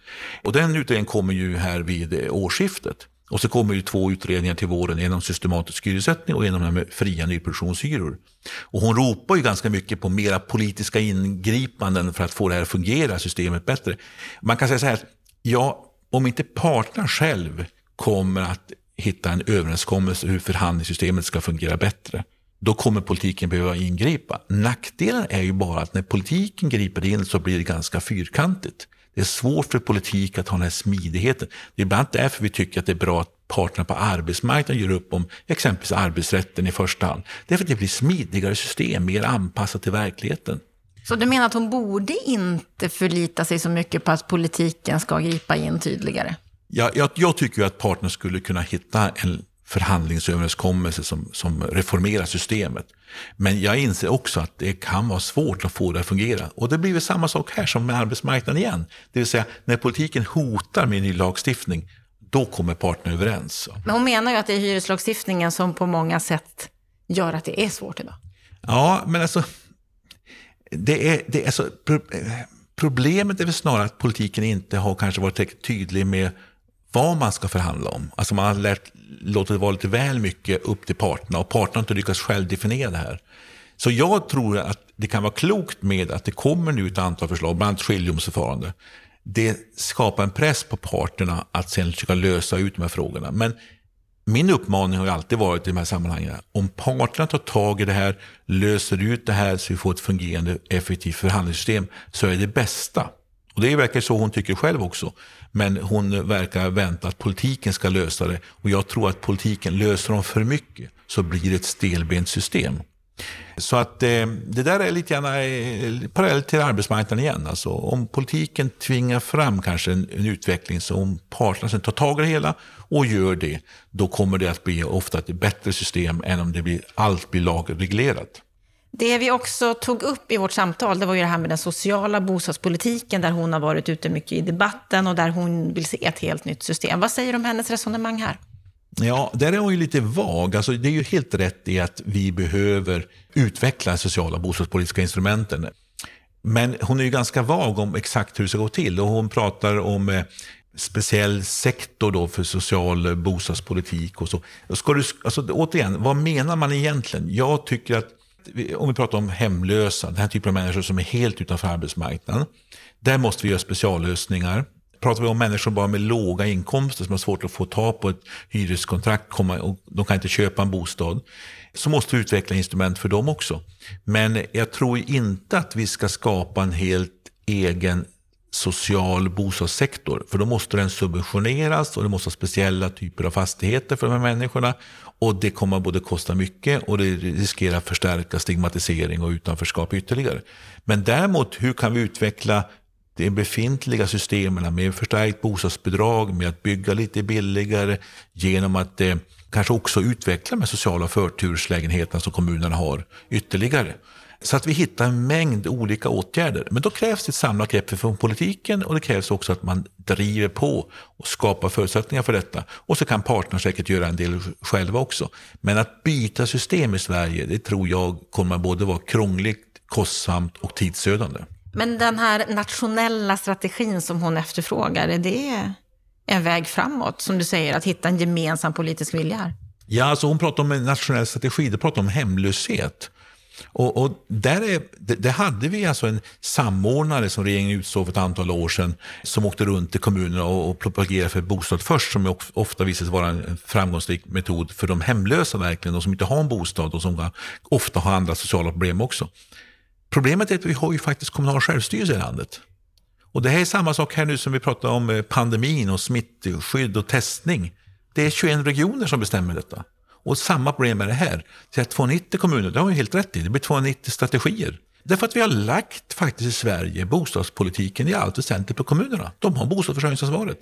Och den utredningen kommer ju här vid eh, årsskiftet. Och så kommer ju två utredningar till våren, en om systematisk hyressättning och en om det här med fria nyproduktionshyror. Och hon ropar ju ganska mycket på mera politiska ingripanden för att få det här att fungera, systemet bättre. Man kan säga så här, ja, om inte parterna själv kommer att hitta en överenskommelse hur förhandlingssystemet ska fungera bättre, då kommer politiken behöva ingripa. Nackdelen är ju bara att när politiken griper in så blir det ganska fyrkantigt. Det är svårt för politik att ha den här smidigheten. Det är bland annat därför vi tycker att det är bra att parterna på arbetsmarknaden gör upp om exempelvis arbetsrätten i första hand. Därför att det blir smidigare system, mer anpassat till verkligheten. Så du menar att hon borde inte förlita sig så mycket på att politiken ska gripa in tydligare? Ja, jag, jag tycker att parterna skulle kunna hitta en förhandlingsöverenskommelse som, som reformerar systemet. Men jag inser också att det kan vara svårt att få det att fungera. Och det blir väl samma sak här som med arbetsmarknaden igen. Det vill säga, när politiken hotar med ny lagstiftning, då kommer parterna överens. Men hon menar ju att det är hyreslagstiftningen som på många sätt gör att det är svårt idag. Ja, men alltså, det är, det är alltså problemet är väl snarare att politiken inte har kanske varit tillräckligt tydlig med vad man ska förhandla om. Alltså man har lärt, låtit det vara lite väl mycket upp till parterna och parterna har inte lyckats själv definiera det här. Så jag tror att det kan vara klokt med att det kommer nu ett antal förslag, bland annat skiljedomsförfarande. Det skapar en press på parterna att sen försöka lösa ut de här frågorna. Men min uppmaning har alltid varit i de här sammanhangen, om parterna tar tag i det här, löser ut det här så vi får ett fungerande effektivt förhandlingssystem, så är det bästa. Och det verkar så hon tycker själv också. Men hon verkar vänta att politiken ska lösa det. Och jag tror att politiken löser dem för mycket så blir det ett stelbent system. Så att eh, det där är lite grann eh, parallellt till arbetsmarknaden igen. Alltså, om politiken tvingar fram kanske en, en utveckling så om parterna sen tar tag i det hela och gör det, då kommer det att bli ofta ett bättre system än om det blir, allt blir lagreglerat. Det vi också tog upp i vårt samtal, det var ju det här med den sociala bostadspolitiken, där hon har varit ute mycket i debatten och där hon vill se ett helt nytt system. Vad säger du om hennes resonemang här? Ja, där är hon ju lite vag. Alltså, det är ju helt rätt i att vi behöver utveckla sociala bostadspolitiska instrumenten. Men hon är ju ganska vag om exakt hur det ska gå till och hon pratar om eh, speciell sektor då för social bostadspolitik och så. Ska du, alltså, återigen, vad menar man egentligen? Jag tycker att om vi pratar om hemlösa, den här typen av människor som är helt utanför arbetsmarknaden. Där måste vi göra speciallösningar. Pratar vi om människor bara med låga inkomster som har svårt att få tag på ett hyreskontrakt komma, och de kan inte köpa en bostad. Så måste vi utveckla instrument för dem också. Men jag tror inte att vi ska skapa en helt egen social bostadssektor. För då måste den subventioneras och det måste ha speciella typer av fastigheter för de här människorna. Och det kommer både kosta mycket och det riskerar att förstärka stigmatisering och utanförskap ytterligare. Men däremot, hur kan vi utveckla de befintliga systemen med förstärkt bostadsbidrag, med att bygga lite billigare, genom att eh, kanske också utveckla de sociala förturslägenheterna som kommunerna har ytterligare. Så att vi hittar en mängd olika åtgärder. Men då krävs det ett samlat grepp från politiken och det krävs också att man driver på och skapar förutsättningar för detta. Och så kan parterna säkert göra en del själva också. Men att byta system i Sverige, det tror jag kommer både vara krångligt, kostsamt och tidsödande. Men den här nationella strategin som hon efterfrågar, är det en väg framåt? Som du säger, att hitta en gemensam politisk vilja här? Ja, alltså hon pratar om en nationell strategi, det pratar om hemlöshet. Och, och där är, det, det, hade vi alltså en samordnare som regeringen utsåg för ett antal år sedan som åkte runt i kommunerna och, och propagerade för bostad först som ofta visade sig vara en framgångsrik metod för de hemlösa verkligen, de som inte har en bostad och som ofta har andra sociala problem också. Problemet är att vi har ju faktiskt kommunal självstyrelse i landet. Och det här är samma sak här nu som vi pratar om eh, pandemin och smittskydd och testning. Det är 21 regioner som bestämmer detta. Och samma problem är det här. Så 290 kommuner, det har vi helt rätt i, det blir 290 strategier. Därför att vi har lagt faktiskt i Sverige bostadspolitiken i allt väsentligt på kommunerna. De har bostadsförsörjningsansvaret.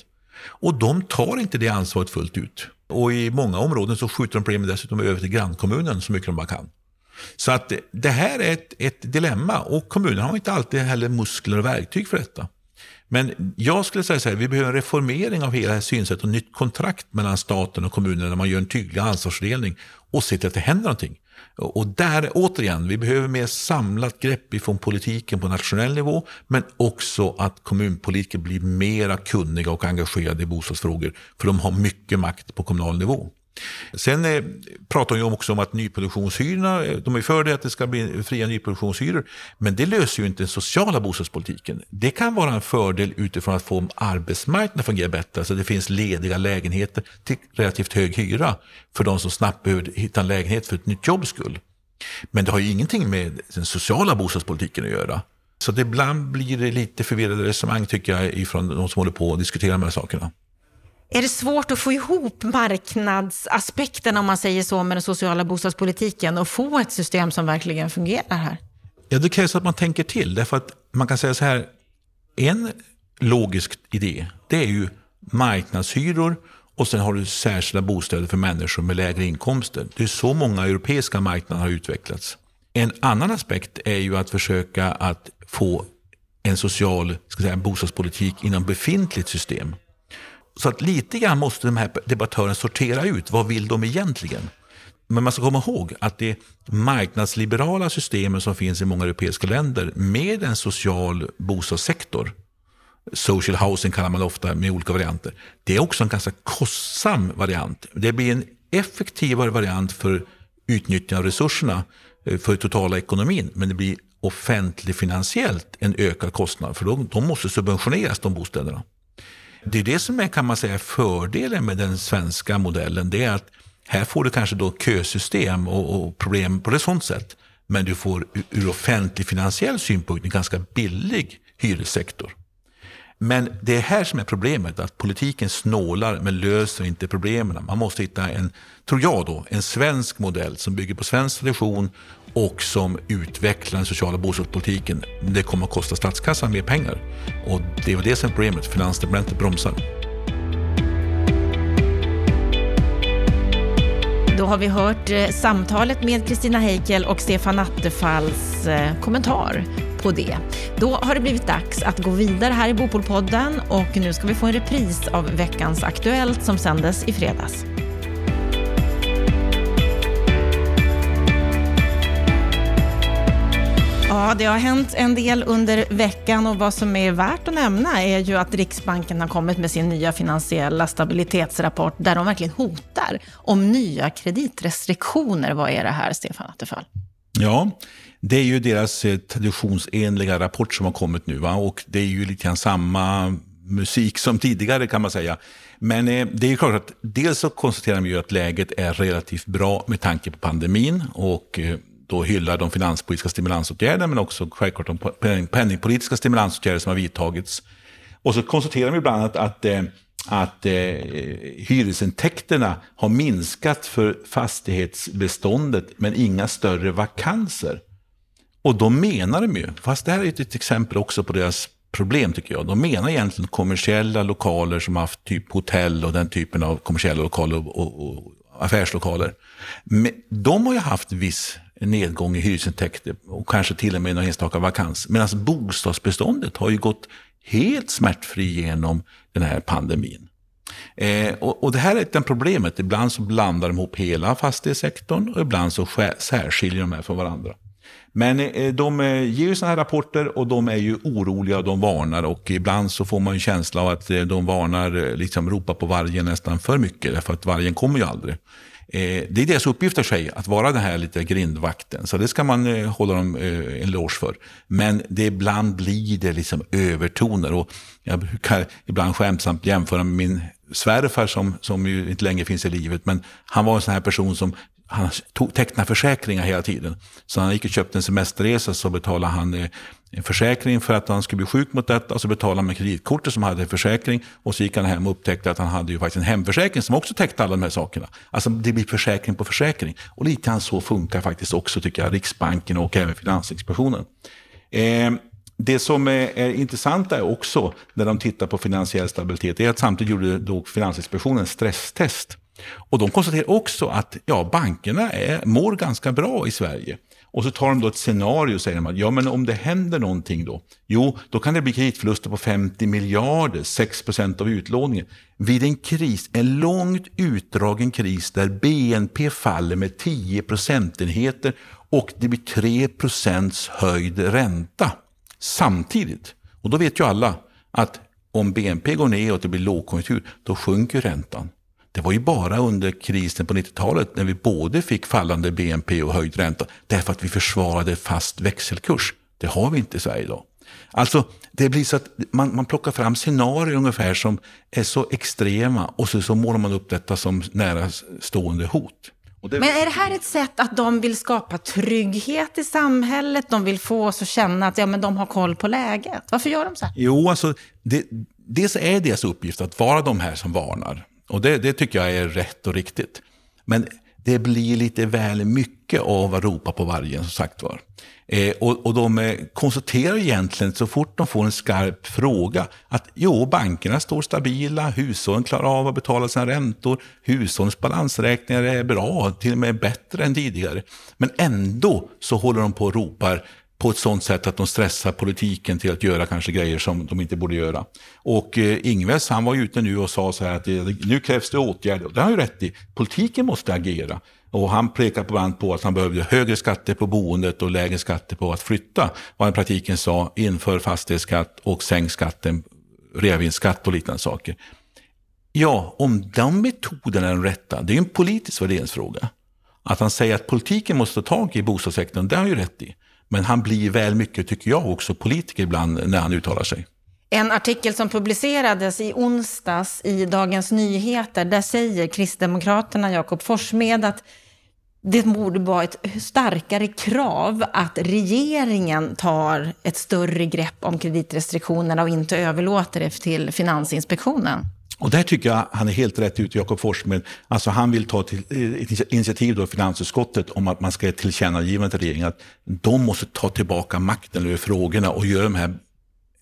Och de tar inte det ansvaret fullt ut. Och i många områden så skjuter de problemen dessutom över till grannkommunen så mycket de bara kan. Så att det här är ett, ett dilemma och kommunen har inte alltid heller muskler och verktyg för detta. Men jag skulle säga så här, vi behöver en reformering av hela det här synsättet och nytt kontrakt mellan staten och kommunen när man gör en tydlig ansvarsfördelning och ser till att det händer någonting. Och där, återigen, vi behöver mer samlat grepp ifrån politiken på nationell nivå, men också att kommunpolitiker blir mera kunniga och engagerade i bostadsfrågor, för de har mycket makt på kommunal nivå. Sen eh, pratar hon också om att nyproduktionshyrorna, eh, de är för det att det ska bli fria nyproduktionshyror, men det löser ju inte den sociala bostadspolitiken. Det kan vara en fördel utifrån att få arbetsmarknaden att fungera bättre, så det finns lediga lägenheter till relativt hög hyra för de som snabbt behöver hitta en lägenhet för ett nytt jobbs skull. Men det har ju ingenting med den sociala bostadspolitiken att göra. Så det ibland blir det lite förvirrade resonemang tycker jag ifrån de som håller på att diskutera de här sakerna. Är det svårt att få ihop marknadsaspekten, om man säger så, med den sociala bostadspolitiken och få ett system som verkligen fungerar här? Ja, det krävs att man tänker till. Därför att man kan säga så här, en logisk idé, det är ju marknadshyror och sen har du särskilda bostäder för människor med lägre inkomster. Det är så många europeiska marknader har utvecklats. En annan aspekt är ju att försöka att få en social ska säga, bostadspolitik inom befintligt system. Så att lite grann måste de här debattörerna sortera ut, vad vill de egentligen? Men man ska komma ihåg att det marknadsliberala systemet som finns i många europeiska länder med en social bostadssektor, social housing kallar man det ofta med olika varianter, det är också en ganska kostsam variant. Det blir en effektivare variant för utnyttjande av resurserna eh, för totala ekonomin, men det blir offentlig finansiellt en ökad kostnad, för de, de måste subventioneras de bostäderna. Det är det som är kan man säga fördelen med den svenska modellen. Det är att här får du kanske då kösystem och, och problem på det sånt sätt. Men du får ur offentlig finansiell synpunkt en ganska billig hyressektor. Men det är här som är problemet, att politiken snålar men löser inte problemen. Man måste hitta en, tror jag då, en svensk modell som bygger på svensk tradition och som utvecklar den sociala bostadspolitiken. Det kommer att kosta statskassan mer pengar. Och det är det som är problemet, Finansdepartementet bromsar. Då har vi hört eh, samtalet med Kristina Heikel och Stefan Attefalls eh, kommentar på det. Då har det blivit dags att gå vidare här i Bopolpodden och nu ska vi få en repris av veckans Aktuellt som sändes i fredags. Ja, det har hänt en del under veckan och vad som är värt att nämna är ju att Riksbanken har kommit med sin nya finansiella stabilitetsrapport där de verkligen hotar om nya kreditrestriktioner. Vad är det här, Stefan Attefall? Ja, det är ju deras eh, traditionsenliga rapport som har kommit nu va? och det är ju lite grann samma musik som tidigare kan man säga. Men eh, det är ju klart att dels så konstaterar de ju att läget är relativt bra med tanke på pandemin och eh, då hyllar de finanspolitiska stimulansåtgärder men också självklart de penningpolitiska stimulansåtgärder som har vidtagits. Och så konstaterar de ibland att, att, eh, att eh, hyresintäkterna har minskat för fastighetsbeståndet men inga större vakanser. Och då menar de ju, fast det här är ett exempel också på deras problem tycker jag. De menar egentligen kommersiella lokaler som haft typ hotell och den typen av kommersiella lokaler och, och, och affärslokaler. Men de har ju haft viss nedgång i hyresintäkter och kanske till och med någon enstaka vakans. Medan bostadsbeståndet har ju gått helt smärtfri genom den här pandemin. Eh, och, och, det här är ett problemet. Ibland så blandar de ihop hela fastighetssektorn och ibland så särskiljer de här från varandra. Men eh, de eh, ger ju sådana här rapporter och de är ju oroliga och de varnar och ibland så får man en känsla av att eh, de varnar, liksom ropar på vargen nästan för mycket därför att vargen kommer ju aldrig. Det är deras uppgift i sig, att vara den här lite grindvakten. Så det ska man hålla dem en eloge för. Men det, ibland blir det liksom övertoner. Och jag brukar ibland skämtsamt jämföra med min svärfar som, som ju inte längre finns i livet. Men han var en sån här person som han tog, tecknade försäkringar hela tiden. Så när han gick och köpte en semesterresa så betalade han eh, en försäkring för att han skulle bli sjuk mot detta. Och så betalade han med kreditkortet som hade försäkring. Och så gick han hem och upptäckte att han hade ju faktiskt en hemförsäkring som också täckte alla de här sakerna. Alltså det blir försäkring på försäkring. Och lite grann så funkar faktiskt också tycker jag Riksbanken och även Finansinspektionen. Eh, det som är, är intressant är också när de tittar på finansiell stabilitet är att samtidigt gjorde då Finansinspektionen stresstest. Och de konstaterar också att ja, bankerna är, mår ganska bra i Sverige. Och så tar de då ett scenario och säger att ja, men om det händer någonting då? Jo, då kan det bli kreditförluster på 50 miljarder, 6 procent av utlåningen. Vid en kris, en långt utdragen kris där BNP faller med 10 procentenheter och det blir 3 procents höjd ränta samtidigt. Och då vet ju alla att om BNP går ner och det blir lågkonjunktur, då sjunker räntan. Det var ju bara under krisen på 90-talet när vi både fick fallande BNP och höjd ränta, därför att vi försvarade fast växelkurs. Det har vi inte i Sverige idag. Alltså, det blir så att man, man plockar fram scenarier ungefär som är så extrema och så, så målar man upp detta som nära stående hot. Det... Men är det här ett sätt att de vill skapa trygghet i samhället? De vill få oss att känna att ja, men de har koll på läget. Varför gör de så här? Jo, alltså, det, dels är deras uppgift att vara de här som varnar. Och det, det tycker jag är rätt och riktigt. Men det blir lite väl mycket av att ropa på vargen, som sagt var. Eh, och, och de eh, konstaterar egentligen så fort de får en skarp fråga att jo, bankerna står stabila, hushållen klarar av att betala sina räntor, hushållens balansräkningar är bra, till och med bättre än tidigare. Men ändå så håller de på och ropar på ett sånt sätt att de stressar politiken till att göra kanske grejer som de inte borde göra. Och eh, Ingves han var ute nu och sa så här att eh, nu krävs det åtgärder. Och det har han ju rätt i. Politiken måste agera. Och han pekade på annat på att han behövde högre skatter på boendet och lägre skatter på att flytta. Vad han i praktiken sa, inför fastighetsskatt och sänk skatten, reavinstskatt och liknande saker. Ja, om de metoderna är de rätta, det är ju en politisk värderingsfråga. Att han säger att politiken måste ta tag i bostadssektorn, det har han ju rätt i. Men han blir väl mycket, tycker jag, också politiker ibland när han uttalar sig. En artikel som publicerades i onsdags i Dagens Nyheter, där säger Kristdemokraterna Jakob Forssmed att det borde vara ett starkare krav att regeringen tar ett större grepp om kreditrestriktionerna och inte överlåter det till Finansinspektionen. Och där tycker jag han är helt rätt ute, Jakob Forssmed. Alltså han vill ta till, eh, ett initiativ då i finansutskottet om att man ska tillkännagivande till regeringen att de måste ta tillbaka makten över frågorna och göra de här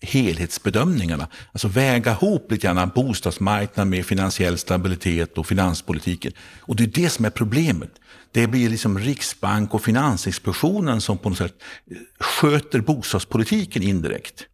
helhetsbedömningarna. Alltså väga ihop lite grann bostadsmarknaden med finansiell stabilitet och finanspolitiken. Och det är det som är problemet. Det blir liksom Riksbank och Finansinspektionen som på något sätt eh, sköter bostadspolitiken indirekt.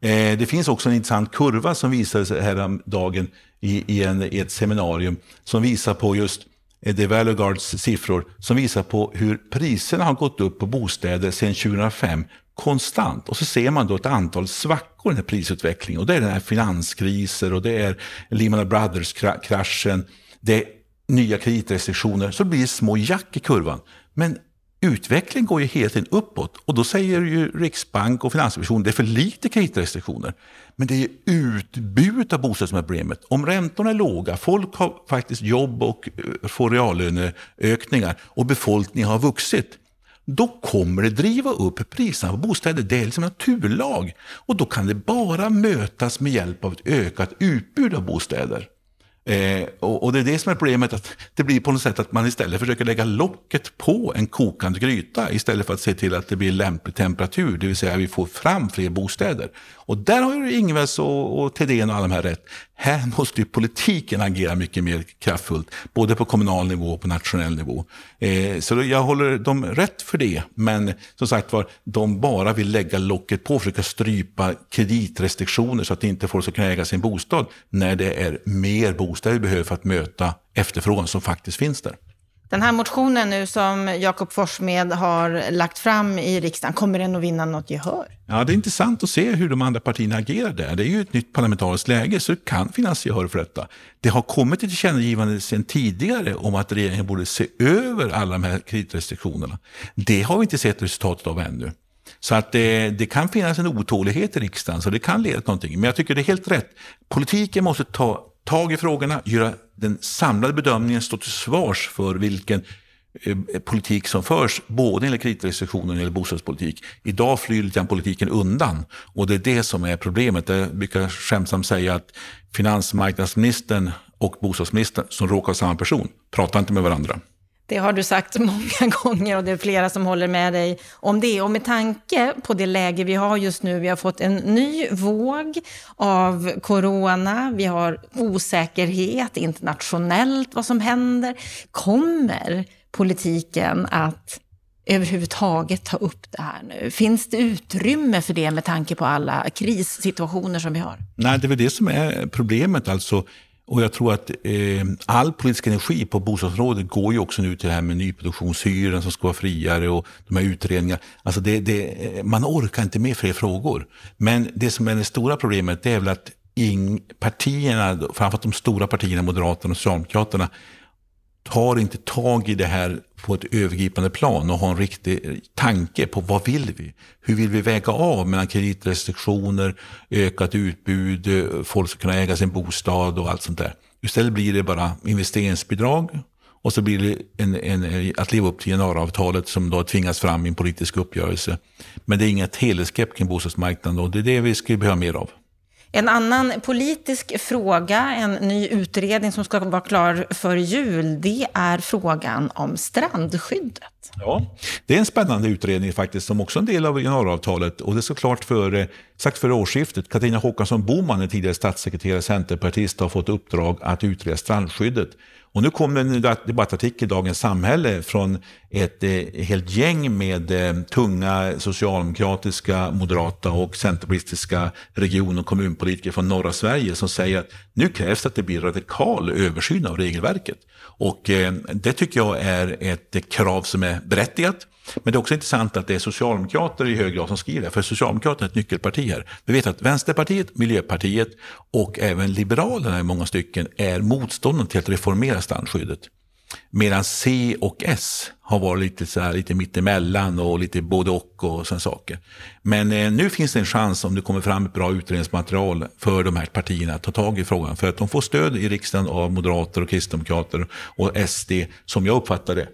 Eh, det finns också en intressant kurva som visades häromdagen i, i, en, i ett seminarium som visar på just eh, The siffror som visar på hur priserna har gått upp på bostäder sedan 2005 konstant. Och så ser man då ett antal svackor i den här prisutvecklingen. Och det är den här finanskriser och det är Lehman Brothers-kraschen. Det är nya kreditrestriktioner. Så det blir små jack i kurvan. Men utvecklingen går ju hela tiden uppåt. Och då säger ju Riksbank och Finansinspektionen att det är för lite kreditrestriktioner. Men det är utbudet av bostäder som är problemet. Om räntorna är låga, folk har faktiskt jobb och eh, får reallöneökningar och befolkningen har vuxit då kommer det driva upp priserna på bostäder. Det är liksom en naturlag. Och då kan det bara mötas med hjälp av ett ökat utbud av bostäder. Eh, och, och, det är det som är problemet, att det blir på något sätt att man istället försöker lägga locket på en kokande gryta istället för att se till att det blir lämplig temperatur, det vill säga att vi får fram fler bostäder. Och där har ju Ingves och, och Thedéen och alla de här rätt. Här måste ju politiken agera mycket mer kraftfullt, både på kommunal nivå och på nationell nivå. Eh, så jag håller dem rätt för det, men som sagt var, de bara vill lägga locket på och försöka strypa kreditrestriktioner så att inte folk ska kunna äga sin bostad när det är mer bostäder vi behöver för att möta efterfrågan som faktiskt finns där. Den här motionen nu som Jakob Forssmed har lagt fram i riksdagen, kommer den att vinna något gehör? Ja, det är intressant att se hur de andra partierna agerar där. Det är ju ett nytt parlamentariskt läge, så det kan finnas gehör för detta. Det har kommit ett tillkännagivande sedan tidigare om att regeringen borde se över alla de här kreditrestriktionerna. Det har vi inte sett resultatet av ännu. Så att det, det, kan finnas en otålighet i riksdagen, så det kan leda till någonting. Men jag tycker det är helt rätt. Politiken måste ta tag i frågorna, göra den samlade bedömningen, stå till svars för vilken eh, politik som förs, både enligt kreditrestriktioner och bostadspolitik. Idag flyr lite politiken undan och det är det som är problemet. Jag brukar skämtsamt säga att finansmarknadsministern och bostadsministern, som råkar vara samma person, pratar inte med varandra. Det har du sagt (laughs) många gånger och det är flera som håller med dig om det. Och med tanke på det läge vi har just nu, vi har fått en ny våg av corona, vi har osäkerhet internationellt vad som händer. Kommer politiken att överhuvudtaget ta upp det här nu? Finns det utrymme för det med tanke på alla krissituationer som vi har? Nej, det är väl det som är problemet. Alltså, och jag tror att eh, all politisk energi på bostadsområdet går ju också nu till det här med nyproduktionshyran som ska vara friare och de här utredningarna. Alltså det, det, eh, man orkar inte med fler frågor. Men det som är det stora problemet det är väl att in, partierna, framförallt de stora partierna, Moderaterna och Socialdemokraterna, tar inte tag i det här på ett övergripande plan och har en riktig tanke på vad vill vi? Hur vill vi väga av mellan kreditrestriktioner, ökat utbud, folk ska kunna äga sin bostad och allt sånt där. Istället blir det bara investeringsbidrag och så blir det en, en, att leva upp till januariavtalet som då tvingas fram i en politisk uppgörelse. Men det är inget helhetsgrepp kring bostadsmarknaden och det är det vi skulle behöva mer av. En annan politisk fråga, en ny utredning som ska vara klar för jul, det är frågan om strandskyddet. Ja, det är en spännande utredning faktiskt, som också är en del av januariavtalet. Och det ska klart för, eh, sagt före årsskiftet. Katarina Håkansson Boman, en tidigare statssekreterare, centerpartist, har fått uppdrag att utreda strandskyddet. Och nu kom en debattartikel i Dagens Samhälle från ett eh, helt gäng med eh, tunga socialdemokratiska, moderata och centerpartistiska region och kommunpolitiker från norra Sverige som säger att nu krävs det att det blir radikal översyn av regelverket. Och eh, det tycker jag är ett eh, krav som är berättigat. Men det är också intressant att det är socialdemokrater i hög grad som skriver, det, för Socialdemokraterna är ett nyckelparti här. Vi vet att Vänsterpartiet, Miljöpartiet och även Liberalerna i många stycken är motståndare till att reformera strandskyddet. Medan C och S har varit lite, så här, lite mittemellan och lite både och och sådana saker. Men eh, nu finns det en chans om det kommer fram ett bra utredningsmaterial för de här partierna att ta tag i frågan. För att de får stöd i riksdagen av moderater och kristdemokrater och SD som jag uppfattar det.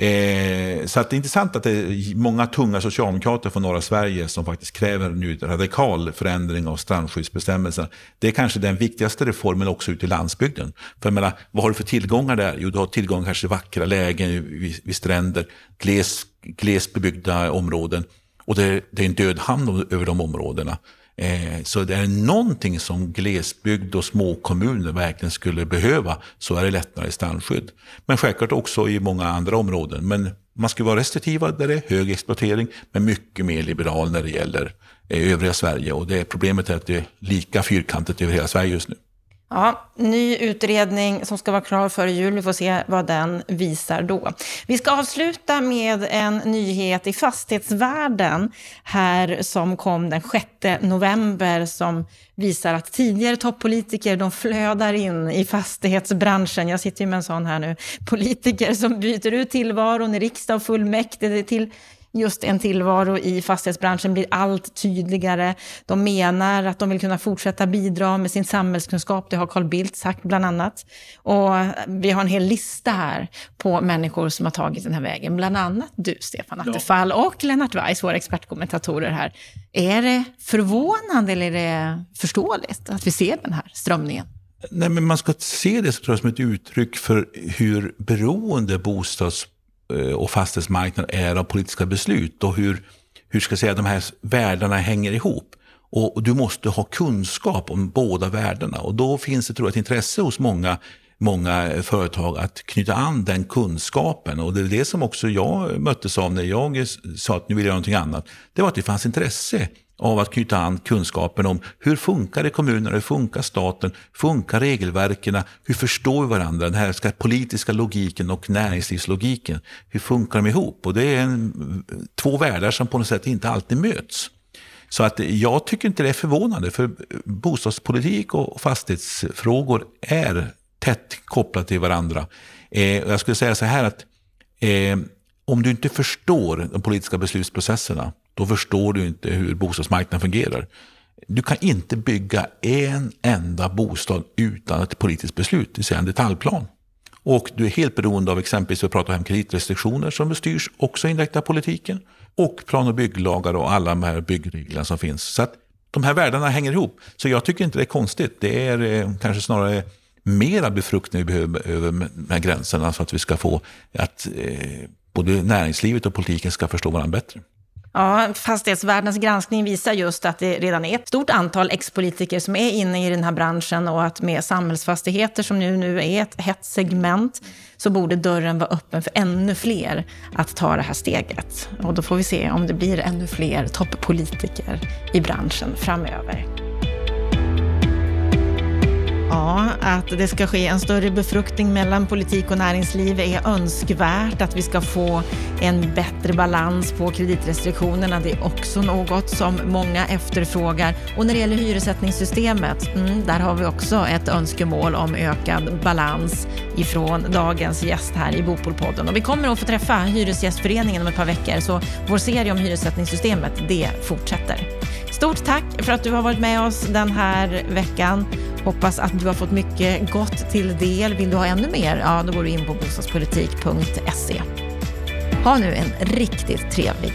Eh, så att det är intressant att det är många tunga socialdemokrater från norra Sverige som faktiskt kräver nu radikal förändring av strandskyddsbestämmelserna. Det är kanske den viktigaste reformen också ute i landsbygden. För jag menar, vad har du för tillgångar där? Jo, du har tillgång kanske till vackra lägen vid, vid stränder, gles, glesbebyggda områden. Och det, det är en död hand över de områdena. Eh, så det är någonting som glesbygd och småkommuner verkligen skulle behöva så är det lättnader i strandskydd. Men självklart också i många andra områden. Men man ska vara restriktiva där det är hög exploatering men mycket mer liberal när det gäller eh, övriga Sverige. Och det problemet är att det är lika fyrkantigt över hela Sverige just nu. Ja, ny utredning som ska vara klar före jul. Vi får se vad den visar då. Vi ska avsluta med en nyhet i fastighetsvärlden här som kom den 6 november som visar att tidigare toppolitiker de flödar in i fastighetsbranschen. Jag sitter ju med en sån här nu. Politiker som byter ut tillvaron i riksdag och fullmäktige till just en tillvaro i fastighetsbranschen blir allt tydligare. De menar att de vill kunna fortsätta bidra med sin samhällskunskap, det har Carl Bildt sagt bland annat. Och vi har en hel lista här på människor som har tagit den här vägen, bland annat du, Stefan Attefall, ja. och Lennart Weiss, våra expertkommentatorer här. Är det förvånande eller är det förståeligt att vi ser den här strömningen? Nej, men man ska se det tror jag, som ett uttryck för hur beroende bostads Eh, och fastighetsmarknaden är av politiska beslut och hur, hur ska jag säga, de här världarna hänger ihop. Och, och, du måste ha kunskap om båda världarna och då finns det tror jag ett intresse hos många många företag att knyta an den kunskapen. Och det är det som också jag möttes av när jag sa att nu vill jag göra någonting annat. Det var att det fanns intresse av att knyta an kunskapen om hur funkar det kommunerna, hur funkar staten, funkar regelverken, hur förstår vi varandra, den här politiska logiken och näringslivslogiken, hur funkar de ihop? Och det är en, två världar som på något sätt inte alltid möts. Så att jag tycker inte det är förvånande, för bostadspolitik och fastighetsfrågor är tätt kopplade till varandra. Eh, jag skulle säga så här att eh, om du inte förstår de politiska beslutsprocesserna då förstår du inte hur bostadsmarknaden fungerar. Du kan inte bygga en enda bostad utan ett politiskt beslut, det vill säga en detaljplan. Och du är helt beroende av exempelvis, vi pratar om kreditrestriktioner som styrs också indirekt av politiken. Och plan och bygglagar och alla de här byggreglerna som finns. Så att de här världarna hänger ihop. Så jag tycker inte det är konstigt. Det är eh, kanske snarare mera befruktning vi behöver över de här gränserna så att vi ska få att eh, både näringslivet och politiken ska förstå varandra bättre. Ja, Fastighetsvärldens granskning visar just att det redan är ett stort antal ex-politiker som är inne i den här branschen och att med samhällsfastigheter som nu, nu är ett hett segment så borde dörren vara öppen för ännu fler att ta det här steget. Och då får vi se om det blir ännu fler toppolitiker i branschen framöver. Ja, att det ska ske en större befruktning mellan politik och näringsliv är önskvärt. Att vi ska få en bättre balans på kreditrestriktionerna, det är också något som många efterfrågar. Och när det gäller hyressättningssystemet, mm, där har vi också ett önskemål om ökad balans ifrån dagens gäst här i Bopolpodden. Och vi kommer att få träffa Hyresgästföreningen om ett par veckor, så vår serie om hyressättningssystemet, det fortsätter. Stort tack för att du har varit med oss den här veckan. Hoppas att du har fått mycket gott till del. Vill du ha ännu mer? Ja, då går du in på bostadspolitik.se. Ha nu en riktigt trevlig